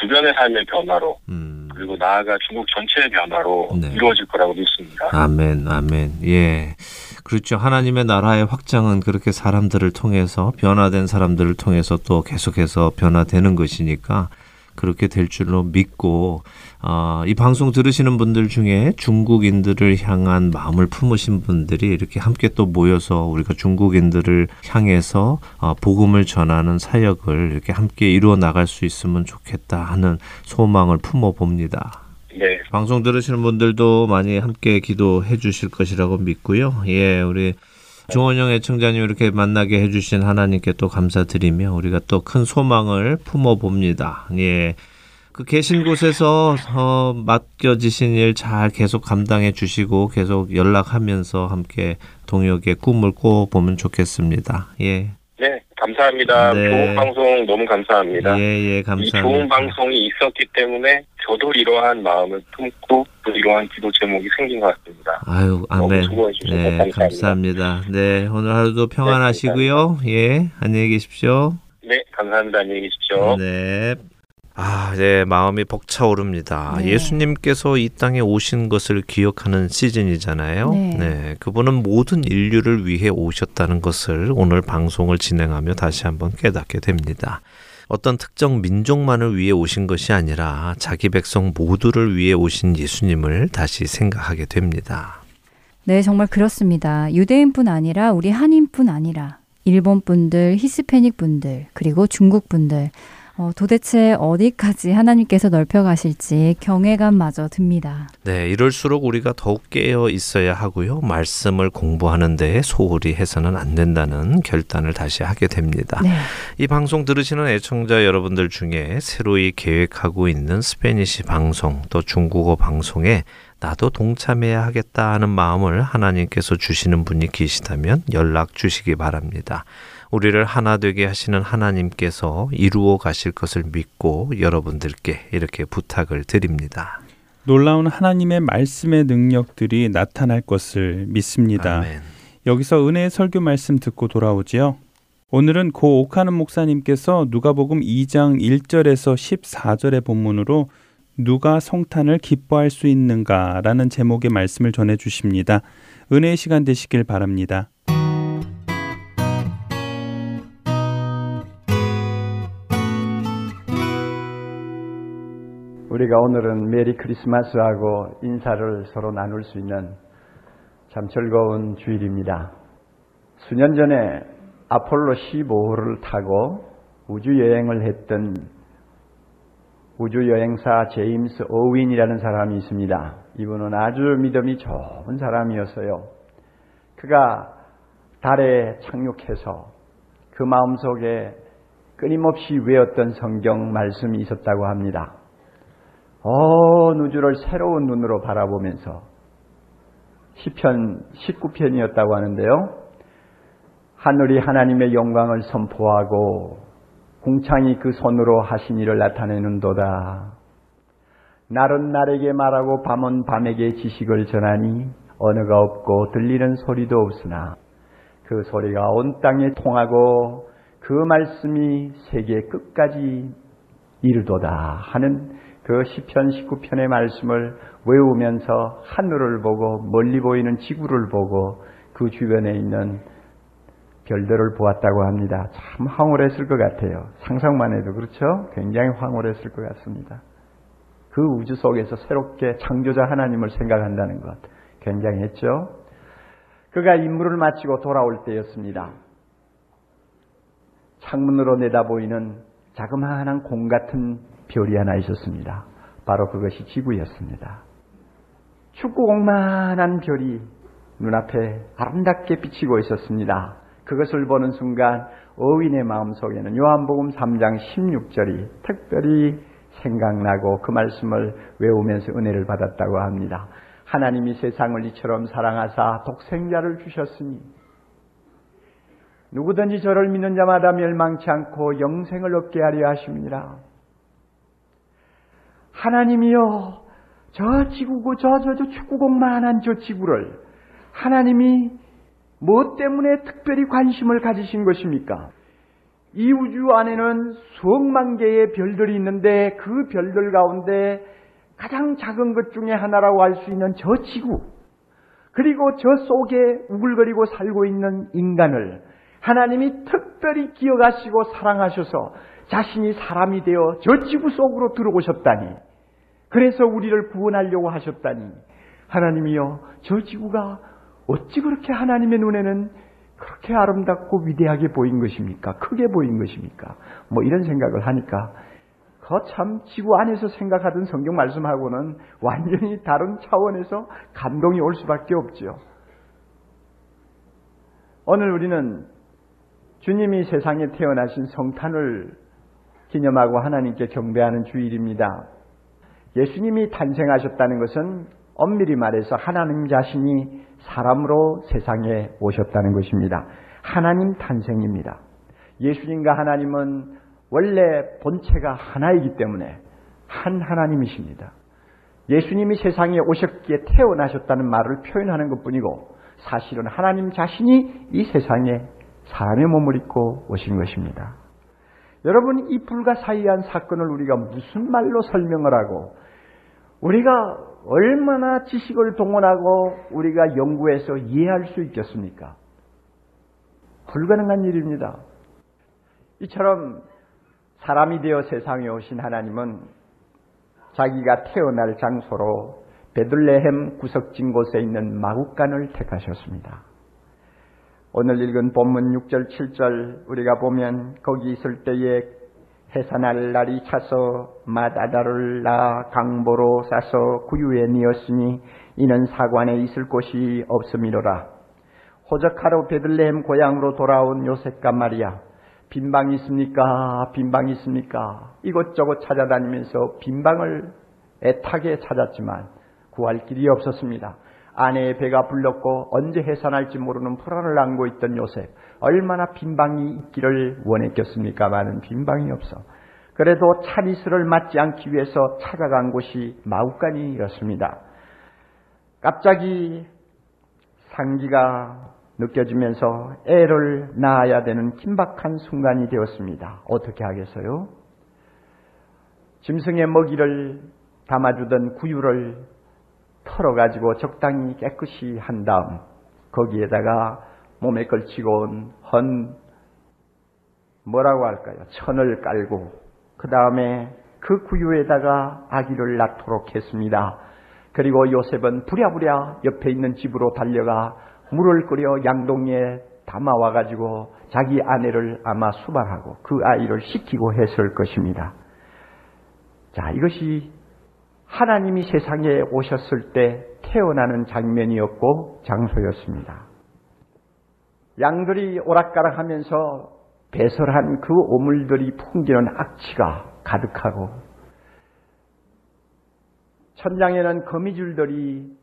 주변의 삶의 변화로 음. 그리고 나아가 중국 전체의 변화로 네. 이루어질 거라고 믿습니다. 아멘, 아멘. 예. 그렇죠. 하나님의 나라의 확장은 그렇게 사람들을 통해서 변화된 사람들을 통해서 또 계속해서 변화되는 것이니까 그렇게 될 줄로 믿고 어, 이 방송 들으시는 분들 중에 중국인들을 향한 마음을 품으신 분들이 이렇게 함께 또 모여서 우리가 중국인들을 향해서 어, 복음을 전하는 사역을 이렇게 함께 이루어 나갈 수 있으면 좋겠다 하는 소망을 품어 봅니다. 네, 방송 들으시는 분들도 많이 함께 기도해 주실 것이라고 믿고요. 예, 우리 종원영 애청자님 이렇게 만나게 해주신 하나님께 또 감사드리며 우리가 또 큰 소망을 품어 봅니다. 예. 그 계신 곳에서 어, 맡겨지신 일 잘 계속 감당해 주시고 계속 연락하면서 함께 동역의 꿈을 꿔 보면 좋겠습니다. 예. 네, 감사합니다. 네. 좋은 방송 너무 감사합니다. 예, 예, 이 감사합니다. 좋은 방송이 있었기 때문에 저도 이러한 마음을 품고 또 이러한 기도 제목이 생긴 것 같습니다. 아유, 아멘. 네, 감사합니다. 감사합니다. 네, 오늘 하루도 평안하시고요. 예, 안녕히 계십시오. 네, 감사합니다. 안녕히 계십시오. 네. 아, 네, 마음이 벅차오릅니다. 네. 예수님께서 이 땅에 오신 것을 기억하는 시즌이잖아요. 네. 그분은 모든 인류를 위해 오셨다는 것을 오늘 방송을 진행하며 다시 한번 깨닫게 됩니다. 어떤 특정 민족만을 위해 오신 것이 아니라 자기 백성 모두를 위해 오신 예수님을 다시 생각하게 됩니다. 네, 정말 그렇습니다. 유대인뿐 아니라 우리 한인뿐 아니라 일본 분들, 히스패닉 분들, 그리고 중국 분들. 어, 도대체 어디까지 하나님께서 넓혀 가실지 경외감마저 듭니다. 네, 이럴수록 우리가 더욱 깨어 있어야 하고요. 말씀을 공부하는 데 소홀히 해서는 안 된다는 결단을 다시 하게 됩니다. 네. 이 방송 들으시는 애청자 여러분들 중에 새로이 계획하고 있는 스페니시 방송 또 중국어 방송에 나도 동참해야 하겠다 하는 마음을 하나님께서 주시는 분이 계시다면 연락 주시기 바랍니다. 우리를 하나 되게 하시는 하나님께서 이루어 가실 것을 믿고 여러분들께 이렇게 부탁을 드립니다. 놀라운 하나님의 말씀의 능력들이 나타날 것을 믿습니다. 아멘. 여기서 은혜의 설교 말씀 듣고 돌아오지요. 오늘은 고 옥하는 목사님께서 누가복음 2장 1절에서 14절의 본문으로 누가 성탄을 기뻐할 수 있는가라는 제목의 말씀을 전해 주십니다. 은혜의 시간 되시길 바랍니다. 우리가 오늘은 메리 크리스마스하고 인사를 서로 나눌 수 있는 참 즐거운 주일입니다. 수년 전에 아폴로 15호를 타고 우주 여행을 했던 우주 여행사 제임스 오윈이라는 사람이 있습니다. 이분은 아주 믿음이 좋은 사람이었어요. 그가 달에 착륙해서 그 마음속에 끊임없이 외웠던 성경 말씀이 있었다고 합니다. 온 우주를 새로운 눈으로 바라보면서 시편 19편이었다고 하는데요. 하늘이 하나님의 영광을 선포하고 궁창이 그 손으로 하신 일을 나타내는도다. 날은 날에게 말하고 밤은 밤에게 지식을 전하니 언어가 없고 들리는 소리도 없으나 그 소리가 온 땅에 통하고 그 말씀이 세계 끝까지 이르도다 하는 그 시편 19편의 말씀을 외우면서 하늘을 보고 멀리 보이는 지구를 보고 그 주변에 있는 별들을 보았다고 합니다. 참 황홀했을 것 같아요. 상상만 해도 그렇죠? 굉장히 황홀했을 것 같습니다. 그 우주 속에서 새롭게 창조자 하나님을 생각한다는 것 굉장했죠. 그가 임무를 마치고 돌아올 때였습니다. 창문으로 내다보이는 자그마한 공 같은 별이 하나 있었습니다. 바로 그것이 지구였습니다. 축구공만한 별이 눈앞에 아름답게 비치고 있었습니다. 그것을 보는 순간 어윈의 마음속에는 요한복음 3장 16절이 특별히 생각나고 그 말씀을 외우면서 은혜를 받았다고 합니다. 하나님이 세상을 이처럼 사랑하사 독생자를 주셨으니 누구든지 저를 믿는 자마다 멸망치 않고 영생을 얻게 하려 하십니다. 하나님이요, 저 지구고 저저 저 축구공만한 저 지구를 하나님이 무엇 때문에 특별히 관심을 가지신 것입니까? 이 우주 안에는 수억만 개의 별들이 있는데 그 별들 가운데 가장 작은 것 중에 하나라고 할 수 있는 저 지구, 그리고 저 속에 우글거리고 살고 있는 인간을 하나님이 특별히 기억하시고 사랑하셔서 자신이 사람이 되어 저 지구 속으로 들어오셨다니. 그래서 우리를 구원하려고 하셨다니. 하나님이여, 저 지구가 어찌 그렇게 하나님의 눈에는 그렇게 아름답고 위대하게 보인 것입니까? 크게 보인 것입니까? 뭐 이런 생각을 하니까 거참 지구 안에서 생각하던 성경 말씀하고는 완전히 다른 차원에서 감동이 올 수밖에 없지요. 오늘 우리는 주님이 세상에 태어나신 성탄을 기념하고 하나님께 경배하는 주일입니다. 예수님이 탄생하셨다는 것은 엄밀히 말해서 하나님 자신이 사람으로 세상에 오셨다는 것입니다. 하나님 탄생입니다. 예수님과 하나님은 원래 본체가 하나이기 때문에 한 하나님이십니다. 예수님이 세상에 오셨기에 태어나셨다는 말을 표현하는 것 뿐이고 사실은 하나님 자신이 이 세상에 사람의 몸을 입고 오신 것입니다. 여러분, 이 불가사의한 사건을 우리가 무슨 말로 설명을 하고 우리가 얼마나 지식을 동원하고 우리가 연구해서 이해할 수 있겠습니까? 불가능한 일입니다. 이처럼 사람이 되어 세상에 오신 하나님은 자기가 태어날 장소로 베들레헴 구석진 곳에 있는 마국간을 택하셨습니다. 오늘 읽은 본문 6절, 7절 우리가 보면 거기 있을 때에 해산할 날이 차서 마다다를 낳아 강보로 싸서 구유에 니었으니 이는 사관에 있을 곳이 없음이로라. 호적하러 베들레헴 고향으로 돌아온 요셉과 마리아 빈방 있습니까? 빈방 있습니까? 이것저것 찾아다니면서 빈방을 애타게 찾았지만 구할 길이 없었습니다. 아내의 배가 불렀고 언제 해산할지 모르는 불안을 안고 있던 요셉 얼마나 빈방이 있기를 원했겠습니까 많은 빈방이 없어. 그래도 차니스를 맞지 않기 위해서 찾아간 곳이 마우간이었습니다. 갑자기 상기가 느껴지면서 애를 낳아야 되는 긴박한 순간이 되었습니다. 어떻게 하겠어요? 짐승의 먹이를 담아주던 구유를 털어가지고 적당히 깨끗이 한 다음 거기에다가 몸에 걸치고 온 헌 뭐라고 할까요? 천을 깔고 그 다음에 그 구유에다가 아기를 낳도록 했습니다. 그리고 요셉은 부랴부랴 옆에 있는 집으로 달려가 물을 끓여 양동이에 담아와 가지고 자기 아내를 아마 수발하고 그 아이를 시키고 했을 것입니다. 자, 이것이 하나님이 세상에 오셨을 때 태어나는 장면이었고 장소였습니다. 양들이 오락가락 하면서 배설한 그 오물들이 풍기는 악취가 가득하고 천장에는 거미줄들이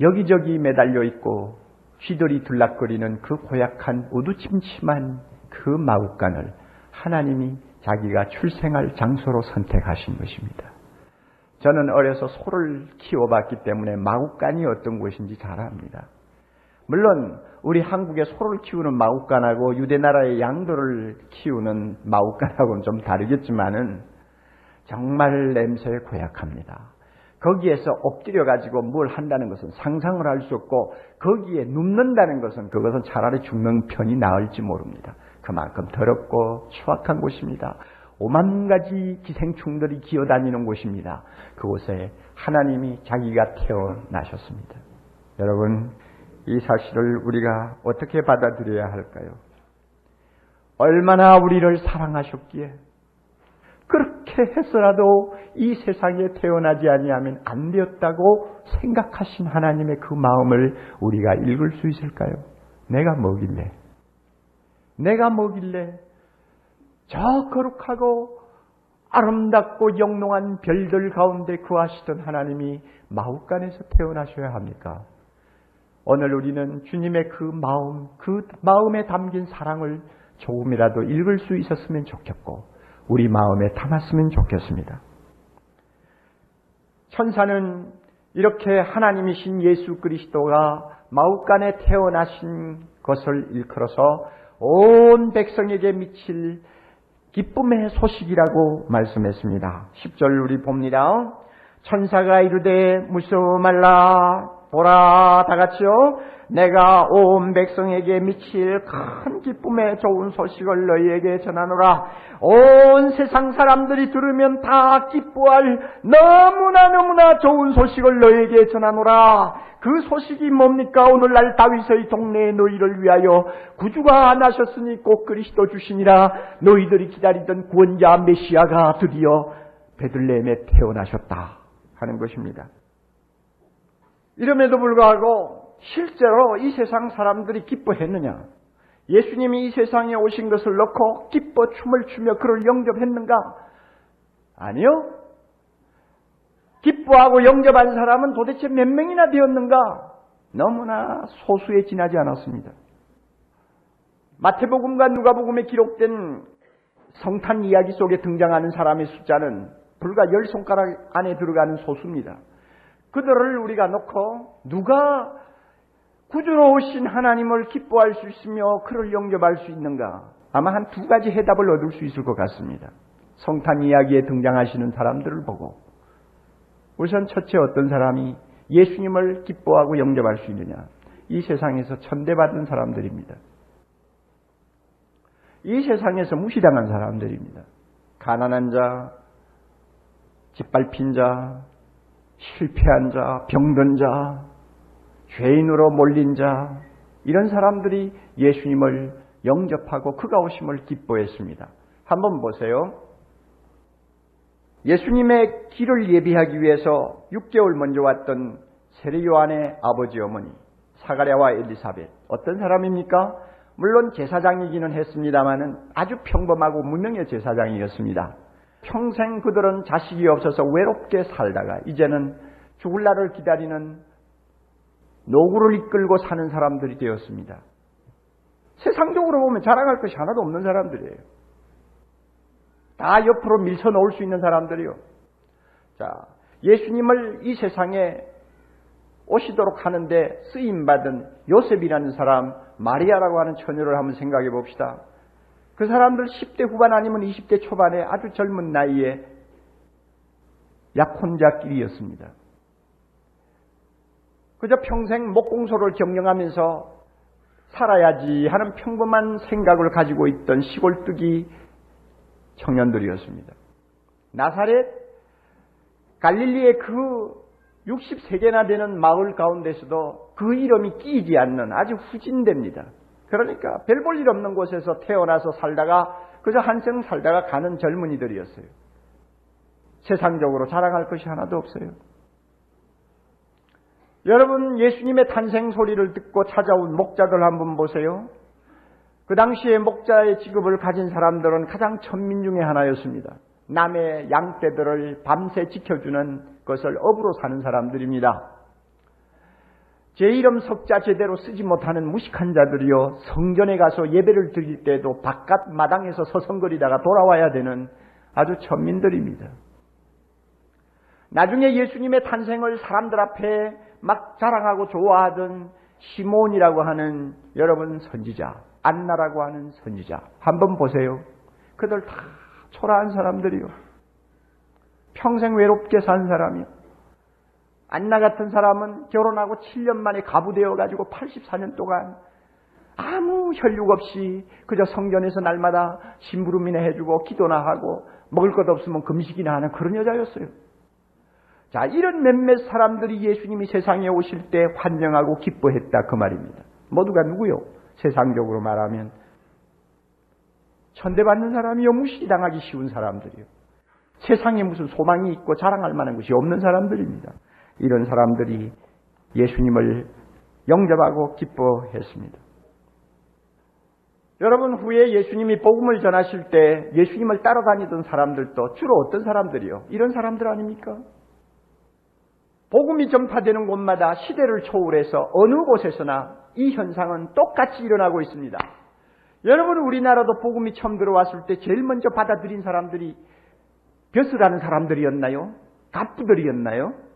여기저기 매달려 있고 쥐들이 들락거리는 그 고약한 우두침침한 그 마국간을 하나님이 자기가 출생할 장소로 선택하신 것입니다. 저는 어려서 소를 키워봤기 때문에 마국간이 어떤 곳인지 잘 압니다. 물론 우리 한국의 소를 키우는 마국간하고 유대 나라의 양들을 키우는 마국간하고는 좀 다르겠지만은 정말 냄새에 고약합니다. 거기에서 엎드려 가지고 뭘 한다는 것은 상상을 할 수 없고 거기에 눕는다는 것은 그것은 차라리 죽는 편이 나을지 모릅니다. 그만큼 더럽고 추악한 곳입니다. 오만 가지 기생충들이 기어다니는 곳입니다. 그곳에 하나님이 자기가 태어나셨습니다. 여러분, 이 사실을 우리가 어떻게 받아들여야 할까요? 얼마나 우리를 사랑하셨기에 그렇게 해서라도 이 세상에 태어나지 아니하면 안 되었다고 생각하신 하나님의 그 마음을 우리가 읽을 수 있을까요? 내가 뭐길래? 내가 뭐길래 저 거룩하고 아름답고 영롱한 별들 가운데 구하시던 하나님이 마우간에서 태어나셔야 합니까? 오늘 우리는 주님의 그 마음, 그 마음에 담긴 사랑을 조금이라도 읽을 수 있었으면 좋겠고, 우리 마음에 담았으면 좋겠습니다. 천사는 이렇게 하나님이신 예수 그리스도가 마우간에 태어나신 것을 일컬어서 온 백성에게 미칠 기쁨의 소식이라고 말씀했습니다. 10절 우리 봅니다. 천사가 이르되 무서워 말라 보라 다 같이요. 내가 온 백성에게 미칠 큰 기쁨의 좋은 소식을 너희에게 전하노라. 온 세상 사람들이 들으면 다 기뻐할 너무나 너무나 좋은 소식을 너희에게 전하노라. 그 소식이 뭡니까? 오늘날 다윗의 동네에 너희를 위하여 구주가 나셨으니 꼭 그리스도 주시니라. 너희들이 기다리던 구원자 메시아가 드디어 베들레헴에 태어나셨다 하는 것입니다. 이름에도 불구하고 실제로 이 세상 사람들이 기뻐했느냐? 예수님이 이 세상에 오신 것을 놓고 기뻐 춤을 추며 그를 영접했는가? 아니요. 기뻐하고 영접한 사람은 도대체 몇 명이나 되었는가? 너무나 소수에 지나지 않았습니다. 마태복음과 누가복음에 기록된 성탄 이야기 속에 등장하는 사람의 숫자는 불과 열 손가락 안에 들어가는 소수입니다. 그들을 우리가 놓고 누가 구주로 오신 하나님을 기뻐할 수 있으며 그를 영접할 수 있는가? 아마 한 두 가지 해답을 얻을 수 있을 것 같습니다. 성탄 이야기에 등장하시는 사람들을 보고 우선 첫째 어떤 사람이 예수님을 기뻐하고 영접할 수 있느냐? 이 세상에서 천대받은 사람들입니다. 이 세상에서 무시당한 사람들입니다. 가난한 자, 짓밟힌 자, 실패한 자, 병든 자, 죄인으로 몰린 자, 이런 사람들이 예수님을 영접하고 그가 오심을 기뻐했습니다. 한번 보세요. 예수님의 길을 예비하기 위해서 6개월 먼저 왔던 세례 요한의 아버지 어머니 사가랴와 엘리사벳 어떤 사람입니까? 물론 제사장이기는 했습니다마는 아주 평범하고 무명의 제사장이었습니다. 평생 그들은 자식이 없어서 외롭게 살다가 이제는 죽을 날을 기다리는 노구를 이끌고 사는 사람들이 되었습니다. 세상적으로 보면 자랑할 것이 하나도 없는 사람들이에요. 다 옆으로 밀쳐 놓을 수 있는 사람들이요. 자, 예수님을 이 세상에 오시도록 하는데 쓰임 받은 요셉이라는 사람, 마리아라고 하는 처녀를 한번 생각해 봅시다. 그 사람들 10대 후반 아니면 20대 초반에 아주 젊은 나이에 약혼자끼리였습니다. 그저 평생 목공소를 경영하면서 살아야지 하는 평범한 생각을 가지고 있던 시골뜨기 청년들이었습니다. 나사렛 갈릴리의 그 60세계나 되는 마을 가운데서도 그 이름이 끼이지 않는 아주 후진대입니다. 그러니까 별 볼 일 없는 곳에서 태어나서 살다가 그저 한생 살다가 가는 젊은이들이었어요. 세상적으로 자랑할 것이 하나도 없어요. 여러분 예수님의 탄생 소리를 듣고 찾아온 목자들 한번 보세요. 그 당시에 목자의 직업을 가진 사람들은 가장 천민 중의 하나였습니다. 남의 양떼들을 밤새 지켜주는 것을 업으로 사는 사람들입니다. 제 이름 석자 제대로 쓰지 못하는 무식한 자들이요 성전에 가서 예배를 드릴 때도 바깥 마당에서 서성거리다가 돌아와야 되는 아주 천민들입니다. 나중에 예수님의 탄생을 사람들 앞에 막 자랑하고 좋아하던 시몬이라고 하는 여러분 선지자, 안나라고 하는 선지자 한번 보세요. 그들 다 초라한 사람들이요. 평생 외롭게 산 사람이요. 안나 같은 사람은 결혼하고 7년 만에 가부되어 가지고 84년 동안 아무 혈육 없이 그저 성전에서 날마다 심부름이나 해주고 기도나 하고 먹을 것 없으면 금식이나 하는 그런 여자였어요. 자, 이런 몇몇 사람들이 예수님이 세상에 오실 때 환영하고 기뻐했다 그 말입니다. 모두가 누구요? 세상적으로 말하면 천대받는 사람이요 무시당하기 쉬운 사람들이요. 세상에 무슨 소망이 있고 자랑할 만한 것이 없는 사람들입니다. 이런 사람들이 예수님을 영접하고 기뻐했습니다. 여러분 후에 예수님이 복음을 전하실 때 예수님을 따라다니던 사람들도 주로 어떤 사람들이요? 이런 사람들 아닙니까? 복음이 전파되는 곳마다 시대를 초월해서 어느 곳에서나 이 현상은 똑같이 일어나고 있습니다. 여러분 우리나라도 복음이 처음 들어왔을 때 제일 먼저 받아들인 사람들이 벼슬하는 사람들이었나요? 갑부들이었나요?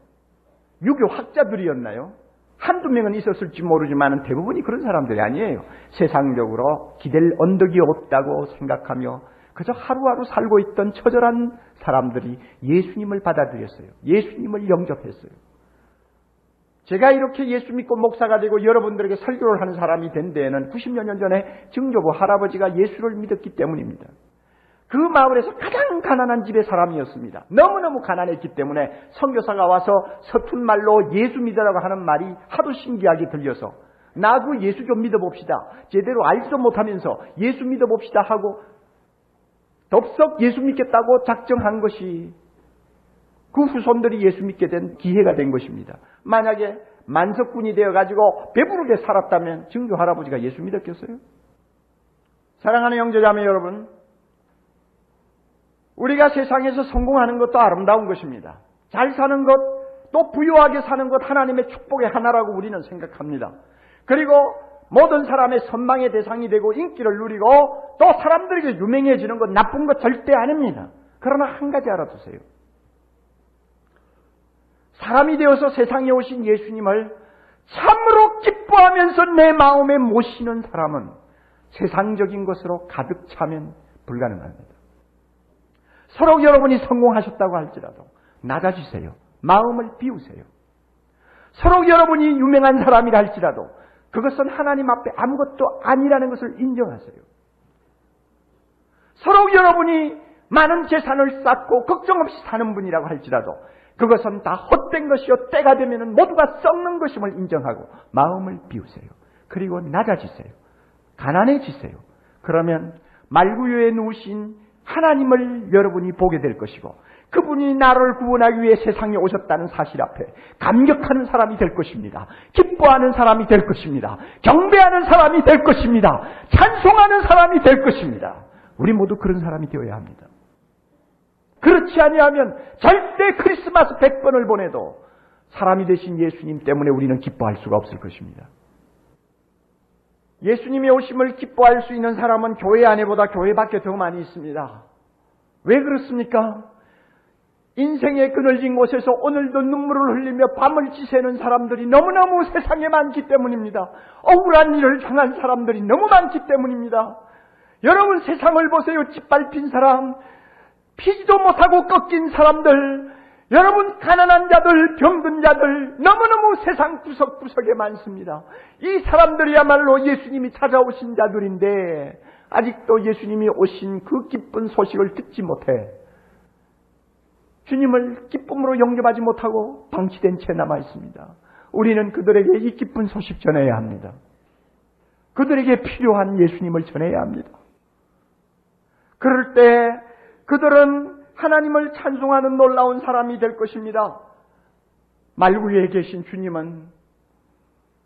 유교 학자들이었나요? 한두 명은 있었을지 모르지만 대부분이 그런 사람들이 아니에요. 세상적으로 기댈 언덕이 없다고 생각하며 그저 하루하루 살고 있던 처절한 사람들이 예수님을 받아들였어요. 예수님을 영접했어요. 제가 이렇게 예수 믿고 목사가 되고 여러분들에게 설교를 하는 사람이 된 데에는 90여 년 전에 증조부 할아버지가 예수를 믿었기 때문입니다. 그 마을에서 가장 가난한 집의 사람이었습니다. 너무너무 가난했기 때문에 선교사가 와서 서툰 말로 예수 믿으라고 하는 말이 하도 신기하게 들려서 나그 예수 좀 믿어봅시다. 제대로 알지도 못하면서 예수 믿어봅시다 하고 덥석 예수 믿겠다고 작정한 것이 그 후손들이 예수 믿게 된 기회가 된 것입니다. 만약에 만석군이 되어가지고 배부르게 살았다면 증조 할아버지가 예수 믿었겠어요? 사랑하는 형제자매 여러분, 우리가 세상에서 성공하는 것도 아름다운 것입니다. 잘 사는 것, 또 부유하게 사는 것 하나님의 축복의 하나라고 우리는 생각합니다. 그리고 모든 사람의 선망의 대상이 되고 인기를 누리고 또 사람들에게 유명해지는 것 나쁜 것 절대 아닙니다. 그러나 한 가지 알아두세요. 사람이 되어서 세상에 오신 예수님을 참으로 기뻐하면서 내 마음에 모시는 사람은 세상적인 것으로 가득 차면 불가능합니다. 서로 여러분이 성공하셨다고 할지라도 낮아지세요. 마음을 비우세요. 서로 여러분이 유명한 사람이라 할지라도 그것은 하나님 앞에 아무것도 아니라는 것을 인정하세요. 서로 여러분이 많은 재산을 쌓고 걱정 없이 사는 분이라고 할지라도 그것은 다 헛된 것이요 때가 되면 모두가 썩는 것임을 인정하고 마음을 비우세요. 그리고 낮아지세요. 가난해지세요. 그러면 말구유에 누우신 하나님을 여러분이 보게 될 것이고 그분이 나를 구원하기 위해 세상에 오셨다는 사실 앞에 감격하는 사람이 될 것입니다. 기뻐하는 사람이 될 것입니다. 경배하는 사람이 될 것입니다. 찬송하는 사람이 될 것입니다. 우리 모두 그런 사람이 되어야 합니다. 그렇지 아니하면 절대 크리스마스 100번을 보내도 사람이 되신 예수님 때문에 우리는 기뻐할 수가 없을 것입니다. 예수님의 오심을 기뻐할 수 있는 사람은 교회 안에보다 교회 밖에 더 많이 있습니다. 왜 그렇습니까? 인생의 그늘진 곳에서 오늘도 눈물을 흘리며 밤을 지새는 사람들이 너무너무 세상에 많기 때문입니다. 억울한 일을 당한 사람들이 너무 많기 때문입니다. 여러분 세상을 보세요. 짓밟힌 사람, 피지도 못하고 꺾인 사람들, 여러분 가난한 자들, 병든 자들 너무너무 세상 구석구석에 많습니다. 이 사람들이야말로 예수님이 찾아오신 자들인데 아직도 예수님이 오신 그 기쁜 소식을 듣지 못해 주님을 기쁨으로 영접하지 못하고 방치된 채 남아 있습니다. 우리는 그들에게 이 기쁜 소식 전해야 합니다. 그들에게 필요한 예수님을 전해야 합니다. 그럴 때 그들은 하나님을 찬송하는 놀라운 사람이 될 것입니다. 말구에 계신 주님은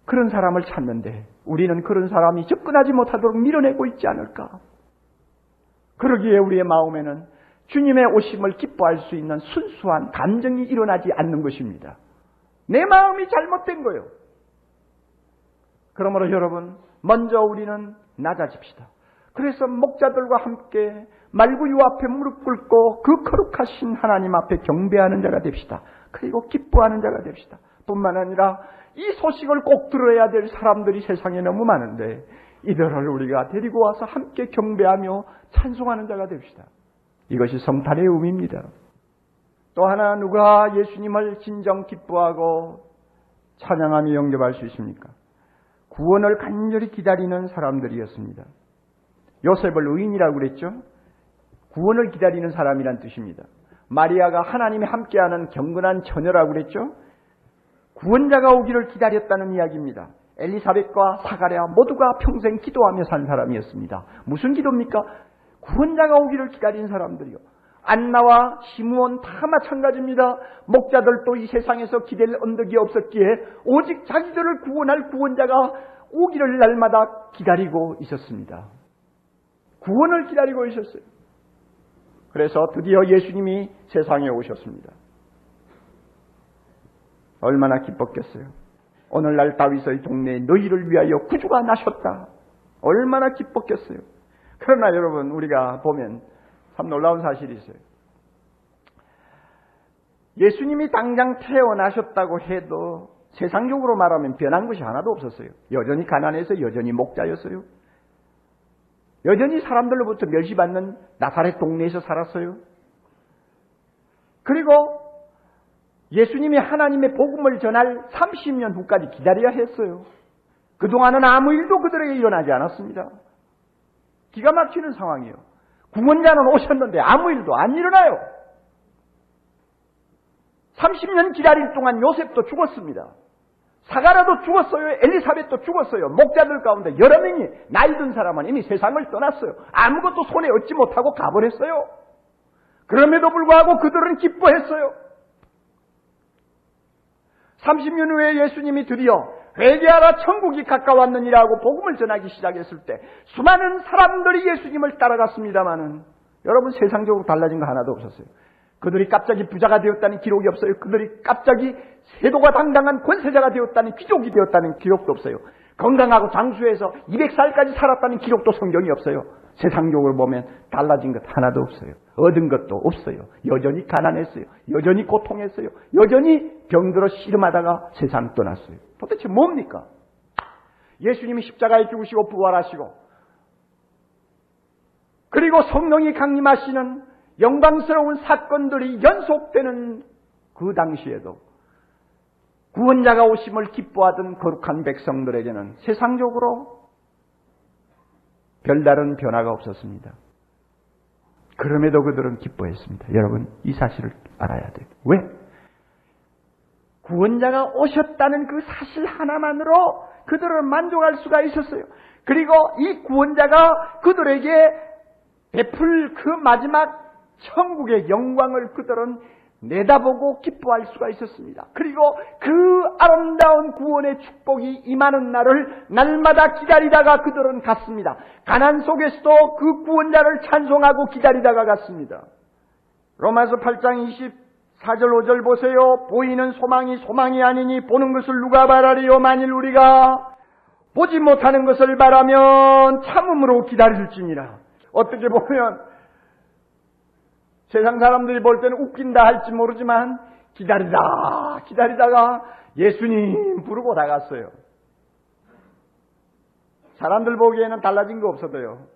그런 사람을 찾는데 우리는 그런 사람이 접근하지 못하도록 밀어내고 있지 않을까? 그러기에 우리의 마음에는 주님의 오심을 기뻐할 수 있는 순수한 감정이 일어나지 않는 것입니다. 내 마음이 잘못된 거예요. 그러므로 여러분, 먼저 우리는 낮아집시다. 그래서 목자들과 함께 말구유 앞에 무릎 꿇고 그 거룩하신 하나님 앞에 경배하는 자가 됩시다. 그리고 기뻐하는 자가 됩시다. 뿐만 아니라 이 소식을 꼭 들어야 될 사람들이 세상에 너무 많은데 이들을 우리가 데리고 와서 함께 경배하며 찬송하는 자가 됩시다. 이것이 성탄의 의미입니다. 또 하나 누가 예수님을 진정 기뻐하고 찬양하며 영접할 수 있습니까? 구원을 간절히 기다리는 사람들이었습니다. 요셉을 의인이라고 그랬죠? 구원을 기다리는 사람이란 뜻입니다. 마리아가 하나님이 함께하는 경건한 처녀라고 그랬죠? 구원자가 오기를 기다렸다는 이야기입니다. 엘리사벳과 사가랴 모두가 평생 기도하며 산 사람이었습니다. 무슨 기도입니까? 구원자가 오기를 기다린 사람들이요. 안나와 시므온 다 마찬가지입니다. 목자들도 이 세상에서 기댈 언덕이 없었기에 오직 자기들을 구원할 구원자가 오기를 날마다 기다리고 있었습니다. 구원을 기다리고 있었어요. 그래서 드디어 예수님이 세상에 오셨습니다. 얼마나 기뻤겠어요. 오늘날 다윗의 동네에 너희를 위하여 구주가 나셨다. 얼마나 기뻤겠어요. 그러나 여러분 우리가 보면 참 놀라운 사실이 있어요. 예수님이 당장 태어나셨다고 해도 세상적으로 말하면 변한 것이 하나도 없었어요. 여전히 가난해서 여전히 목자였어요. 여전히 사람들로부터 멸시받는 나사렛 동네에서 살았어요. 그리고 예수님이 하나님의 복음을 전할 30년 후까지 기다려야 했어요. 그동안은 아무 일도 그들에게 일어나지 않았습니다. 기가 막히는 상황이에요. 구원자는 오셨는데 아무 일도 안 일어나요. 30년 기다릴 동안 요셉도 죽었습니다. 사가라도 죽었어요. 엘리사벳도 죽었어요. 목자들 가운데 여러 명이 나이 든 사람은 이미 세상을 떠났어요. 아무것도 손에 얻지 못하고 가버렸어요. 그럼에도 불구하고 그들은 기뻐했어요. 30년 후에 예수님이 드디어 회개하라 천국이 가까웠느니라고 복음을 전하기 시작했을 때 수많은 사람들이 예수님을 따라갔습니다마는 여러분 세상적으로 달라진 거 하나도 없었어요. 그들이 갑자기 부자가 되었다는 기록이 없어요. 그들이 갑자기 세도가 당당한 권세자가 되었다는 귀족이 되었다는 기록도 없어요. 건강하고 장수해서 200살까지 살았다는 기록도 성경이 없어요. 세상적으로 보면 달라진 것 하나도 없어요. 얻은 것도 없어요. 여전히 가난했어요. 여전히 고통했어요. 여전히 병들어 씨름하다가 세상 떠났어요. 도대체 뭡니까? 예수님이 십자가에 죽으시고 부활하시고 그리고 성령이 강림하시는 영광스러운 사건들이 연속되는 그 당시에도 구원자가 오심을 기뻐하던 거룩한 백성들에게는 세상적으로 별다른 변화가 없었습니다. 그럼에도 그들은 기뻐했습니다. 여러분, 이 사실을 알아야 돼요. 왜? 구원자가 오셨다는 그 사실 하나만으로 그들은 만족할 수가 있었어요. 그리고 이 구원자가 그들에게 베풀 그 마지막 천국의 영광을 그들은 내다보고 기뻐할 수가 있었습니다. 그리고 그 아름다운 구원의 축복이 임하는 날을 날마다 기다리다가 그들은 갔습니다. 가난 속에서도 그 구원자를 찬송하고 기다리다가 갔습니다. 로마서 8장 24절 5절 보세요. 보이는 소망이 소망이 아니니 보는 것을 누가 바라리요 만일 우리가 보지 못하는 것을 바라면 참음으로 기다릴지니라. 어떻게 보면 세상 사람들이 볼 때는 웃긴다 할지 모르지만 기다리다 기다리다가 예수님 부르고 나갔어요. 사람들 보기에는 달라진 거 없어도요.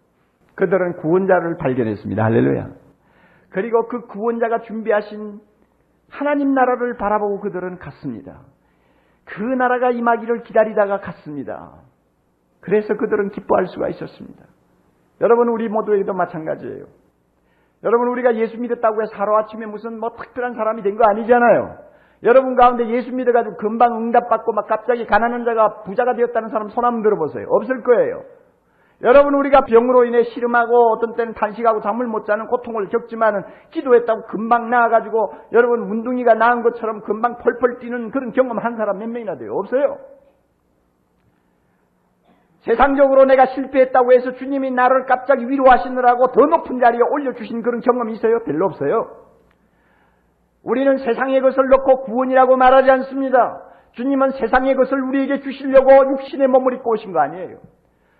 그들은 구원자를 발견했습니다. 할렐루야. 그리고 그 구원자가 준비하신 하나님 나라를 바라보고 그들은 갔습니다. 그 나라가 임하기를 기다리다가 갔습니다. 그래서 그들은 기뻐할 수가 있었습니다. 여러분 우리 모두에게도 마찬가지예요. 여러분 우리가 예수 믿었다고 해서 하루아침에 무슨 뭐 특별한 사람이 된 거 아니잖아요. 여러분 가운데 예수 믿어가지고 금방 응답받고 막 갑자기 가난한 자가 부자가 되었다는 사람 손 한번 들어보세요. 없을 거예요. 여러분 우리가 병으로 인해 시름하고 어떤 때는 탄식하고 잠을 못 자는 고통을 겪지만은 기도했다고 금방 나아가지고 여러분 운둥이가 나은 것처럼 금방 펄펄 뛰는 그런 경험 한 사람 몇 명이나 돼요? 없어요. 세상적으로 내가 실패했다고 해서 주님이 나를 갑자기 위로하시느라고 더 높은 자리에 올려주신 그런 경험이 있어요? 별로 없어요. 우리는 세상의 것을 넣고 구원이라고 말하지 않습니다. 주님은 세상의 것을 우리에게 주시려고 육신의 몸을 입고 오신 거 아니에요.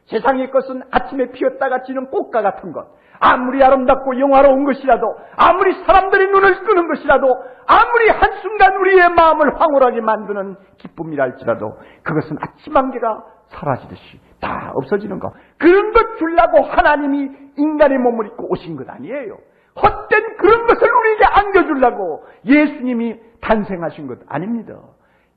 세상의 것은 아침에 피었다가 지는 꽃과 같은 것. 아무리 아름답고 영화로운 것이라도, 아무리 사람들의 눈을 끄는 것이라도, 아무리 한순간 우리의 마음을 황홀하게 만드는 기쁨이랄지라도, 그것은 아침 안개가 사라지듯이 다 없어지는 것. 그런 것 주려고 하나님이 인간의 몸을 입고 오신 것 아니에요. 헛된 그런 것을 우리에게 안겨주려고 예수님이 탄생하신 것 아닙니다.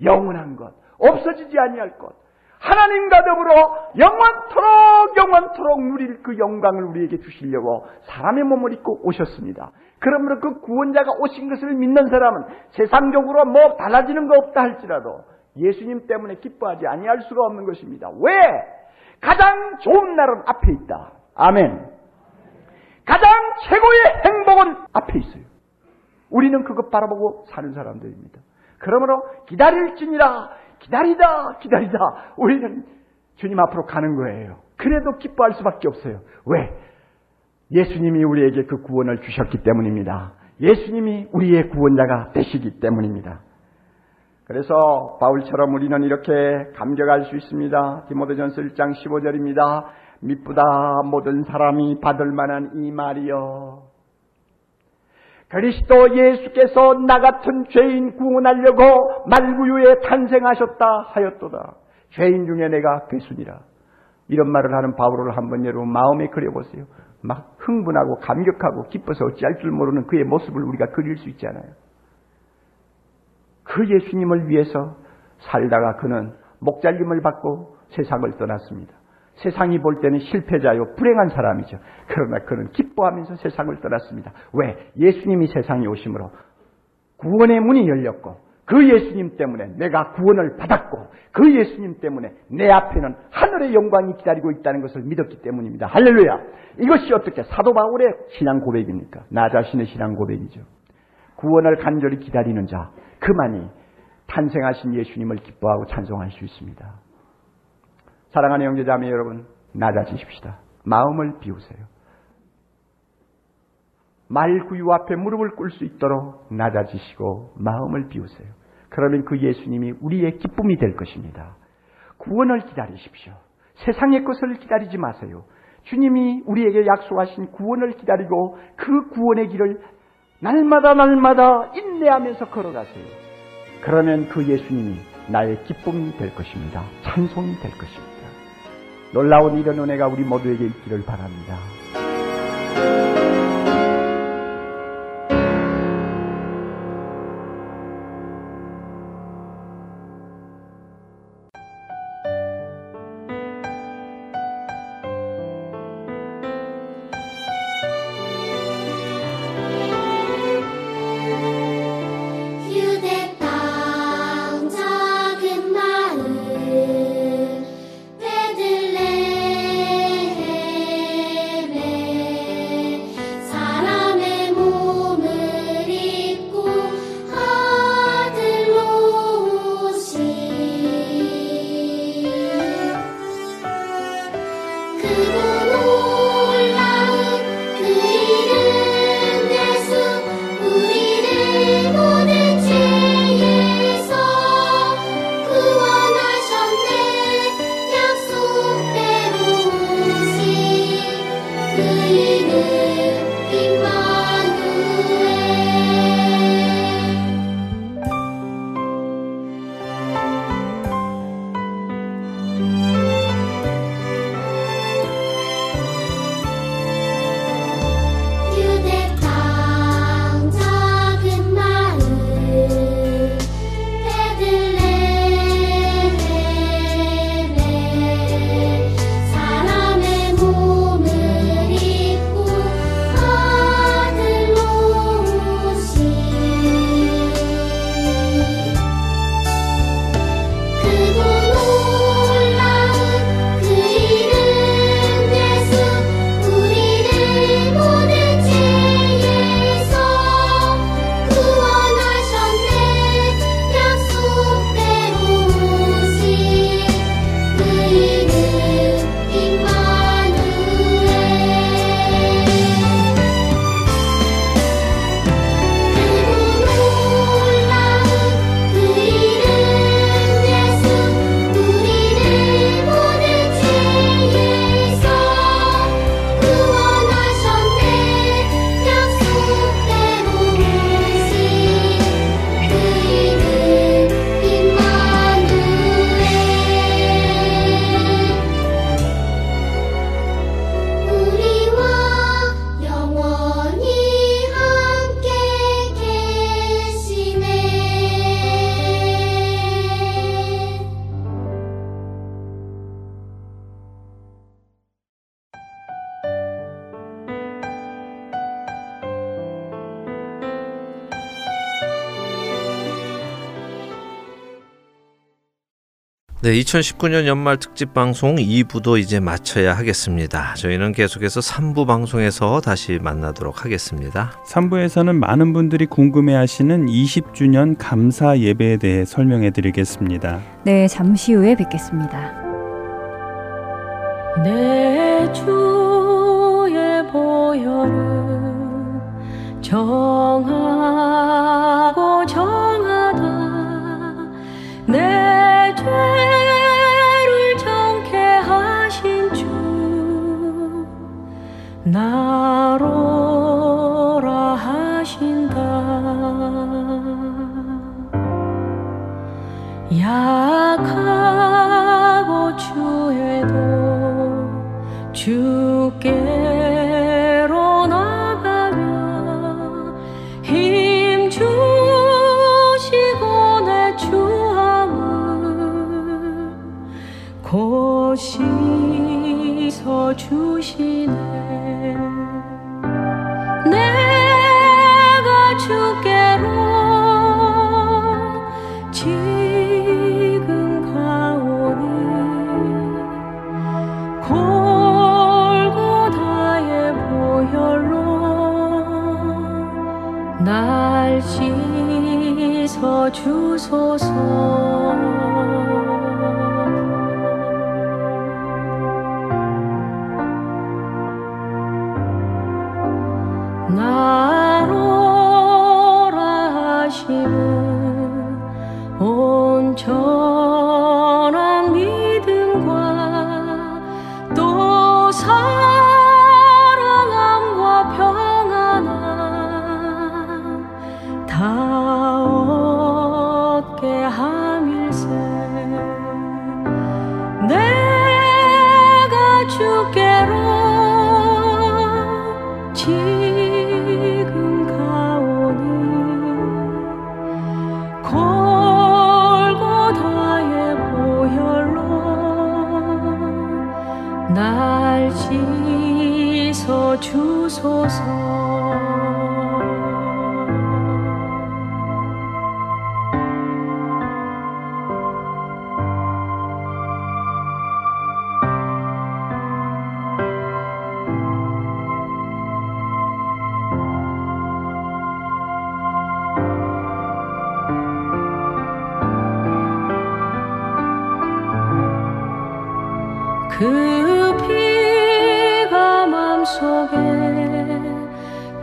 영원한 것, 없어지지 아니할 것, 하나님과 더불어 영원토록 영원토록 누릴 그 영광을 우리에게 주시려고 사람의 몸을 입고 오셨습니다. 그러므로 그 구원자가 오신 것을 믿는 사람은 세상적으로 뭐 달라지는 거 없다 할지라도 예수님 때문에 기뻐하지 아니할 수가 없는 것입니다. 왜? 가장 좋은 날은 앞에 있다. 아멘. 가장 최고의 행복은 앞에 있어요. 우리는 그것 바라보고 사는 사람들입니다. 그러므로 기다릴지니라 기다리다 기다리다 우리는 주님 앞으로 가는 거예요. 그래도 기뻐할 수밖에 없어요. 왜? 예수님이 우리에게 그 구원을 주셨기 때문입니다. 예수님이 우리의 구원자가 되시기 때문입니다. 그래서 바울처럼 우리는 이렇게 감격할 수 있습니다. 디모데전서 1장 15절입니다. 미쁘다 모든 사람이 받을 만한 이 말이여. 그리스도 예수께서 나 같은 죄인 구원하려고 말구유에 탄생하셨다 하였도다. 죄인 중에 내가 괴순이라. 이런 말을 하는 바울을 한번 여러분 마음에 그려보세요. 막 흥분하고 감격하고 기뻐서 어찌할 줄 모르는 그의 모습을 우리가 그릴 수 있잖아요. 그 예수님을 위해서 살다가 그는 목잘림을 받고 세상을 떠났습니다. 세상이 볼 때는 실패자요, 불행한 사람이죠. 그러나 그는 기뻐하면서 세상을 떠났습니다. 왜? 예수님이 세상에 오심으로 구원의 문이 열렸고, 그 예수님 때문에 내가 구원을 받았고, 그 예수님 때문에 내 앞에는 하늘의 영광이 기다리고 있다는 것을 믿었기 때문입니다. 할렐루야! 이것이 어떻게 사도 바울의 신앙 고백입니까? 나 자신의 신앙 고백이죠. 구원을 간절히 기다리는 자, 그만이 탄생하신 예수님을 기뻐하고 찬송할 수 있습니다. 사랑하는 형제자매 여러분, 낮아지십시다. 마음을 비우세요. 말구유 앞에 무릎을 꿇을 수 있도록 낮아지시고 마음을 비우세요. 그러면 그 예수님이 우리의 기쁨이 될 것입니다. 구원을 기다리십시오. 세상의 것을 기다리지 마세요. 주님이 우리에게 약속하신 구원을 기다리고 그 구원의 길을 날마다 날마다 인내하면서 걸어가세요. 그러면 그 예수님이 나의 기쁨이 될 것입니다. 찬송이 될 것입니다. 놀라운 이런 은혜가 우리 모두에게 있기를 바랍니다. 네, 2019년 연말 특집 방송 2부도 이제 마쳐야 하겠습니다. 저희는 계속해서 3부 방송에서 다시 만나도록 하겠습니다. 3부에서는 많은 분들이 궁금해 하시는 20주년 감사 예배에 대해 설명해 드리겠습니다. 네, 잠시 후에 뵙겠습니다. 내 주의 보혈은 정하고 정하다 내 나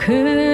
큰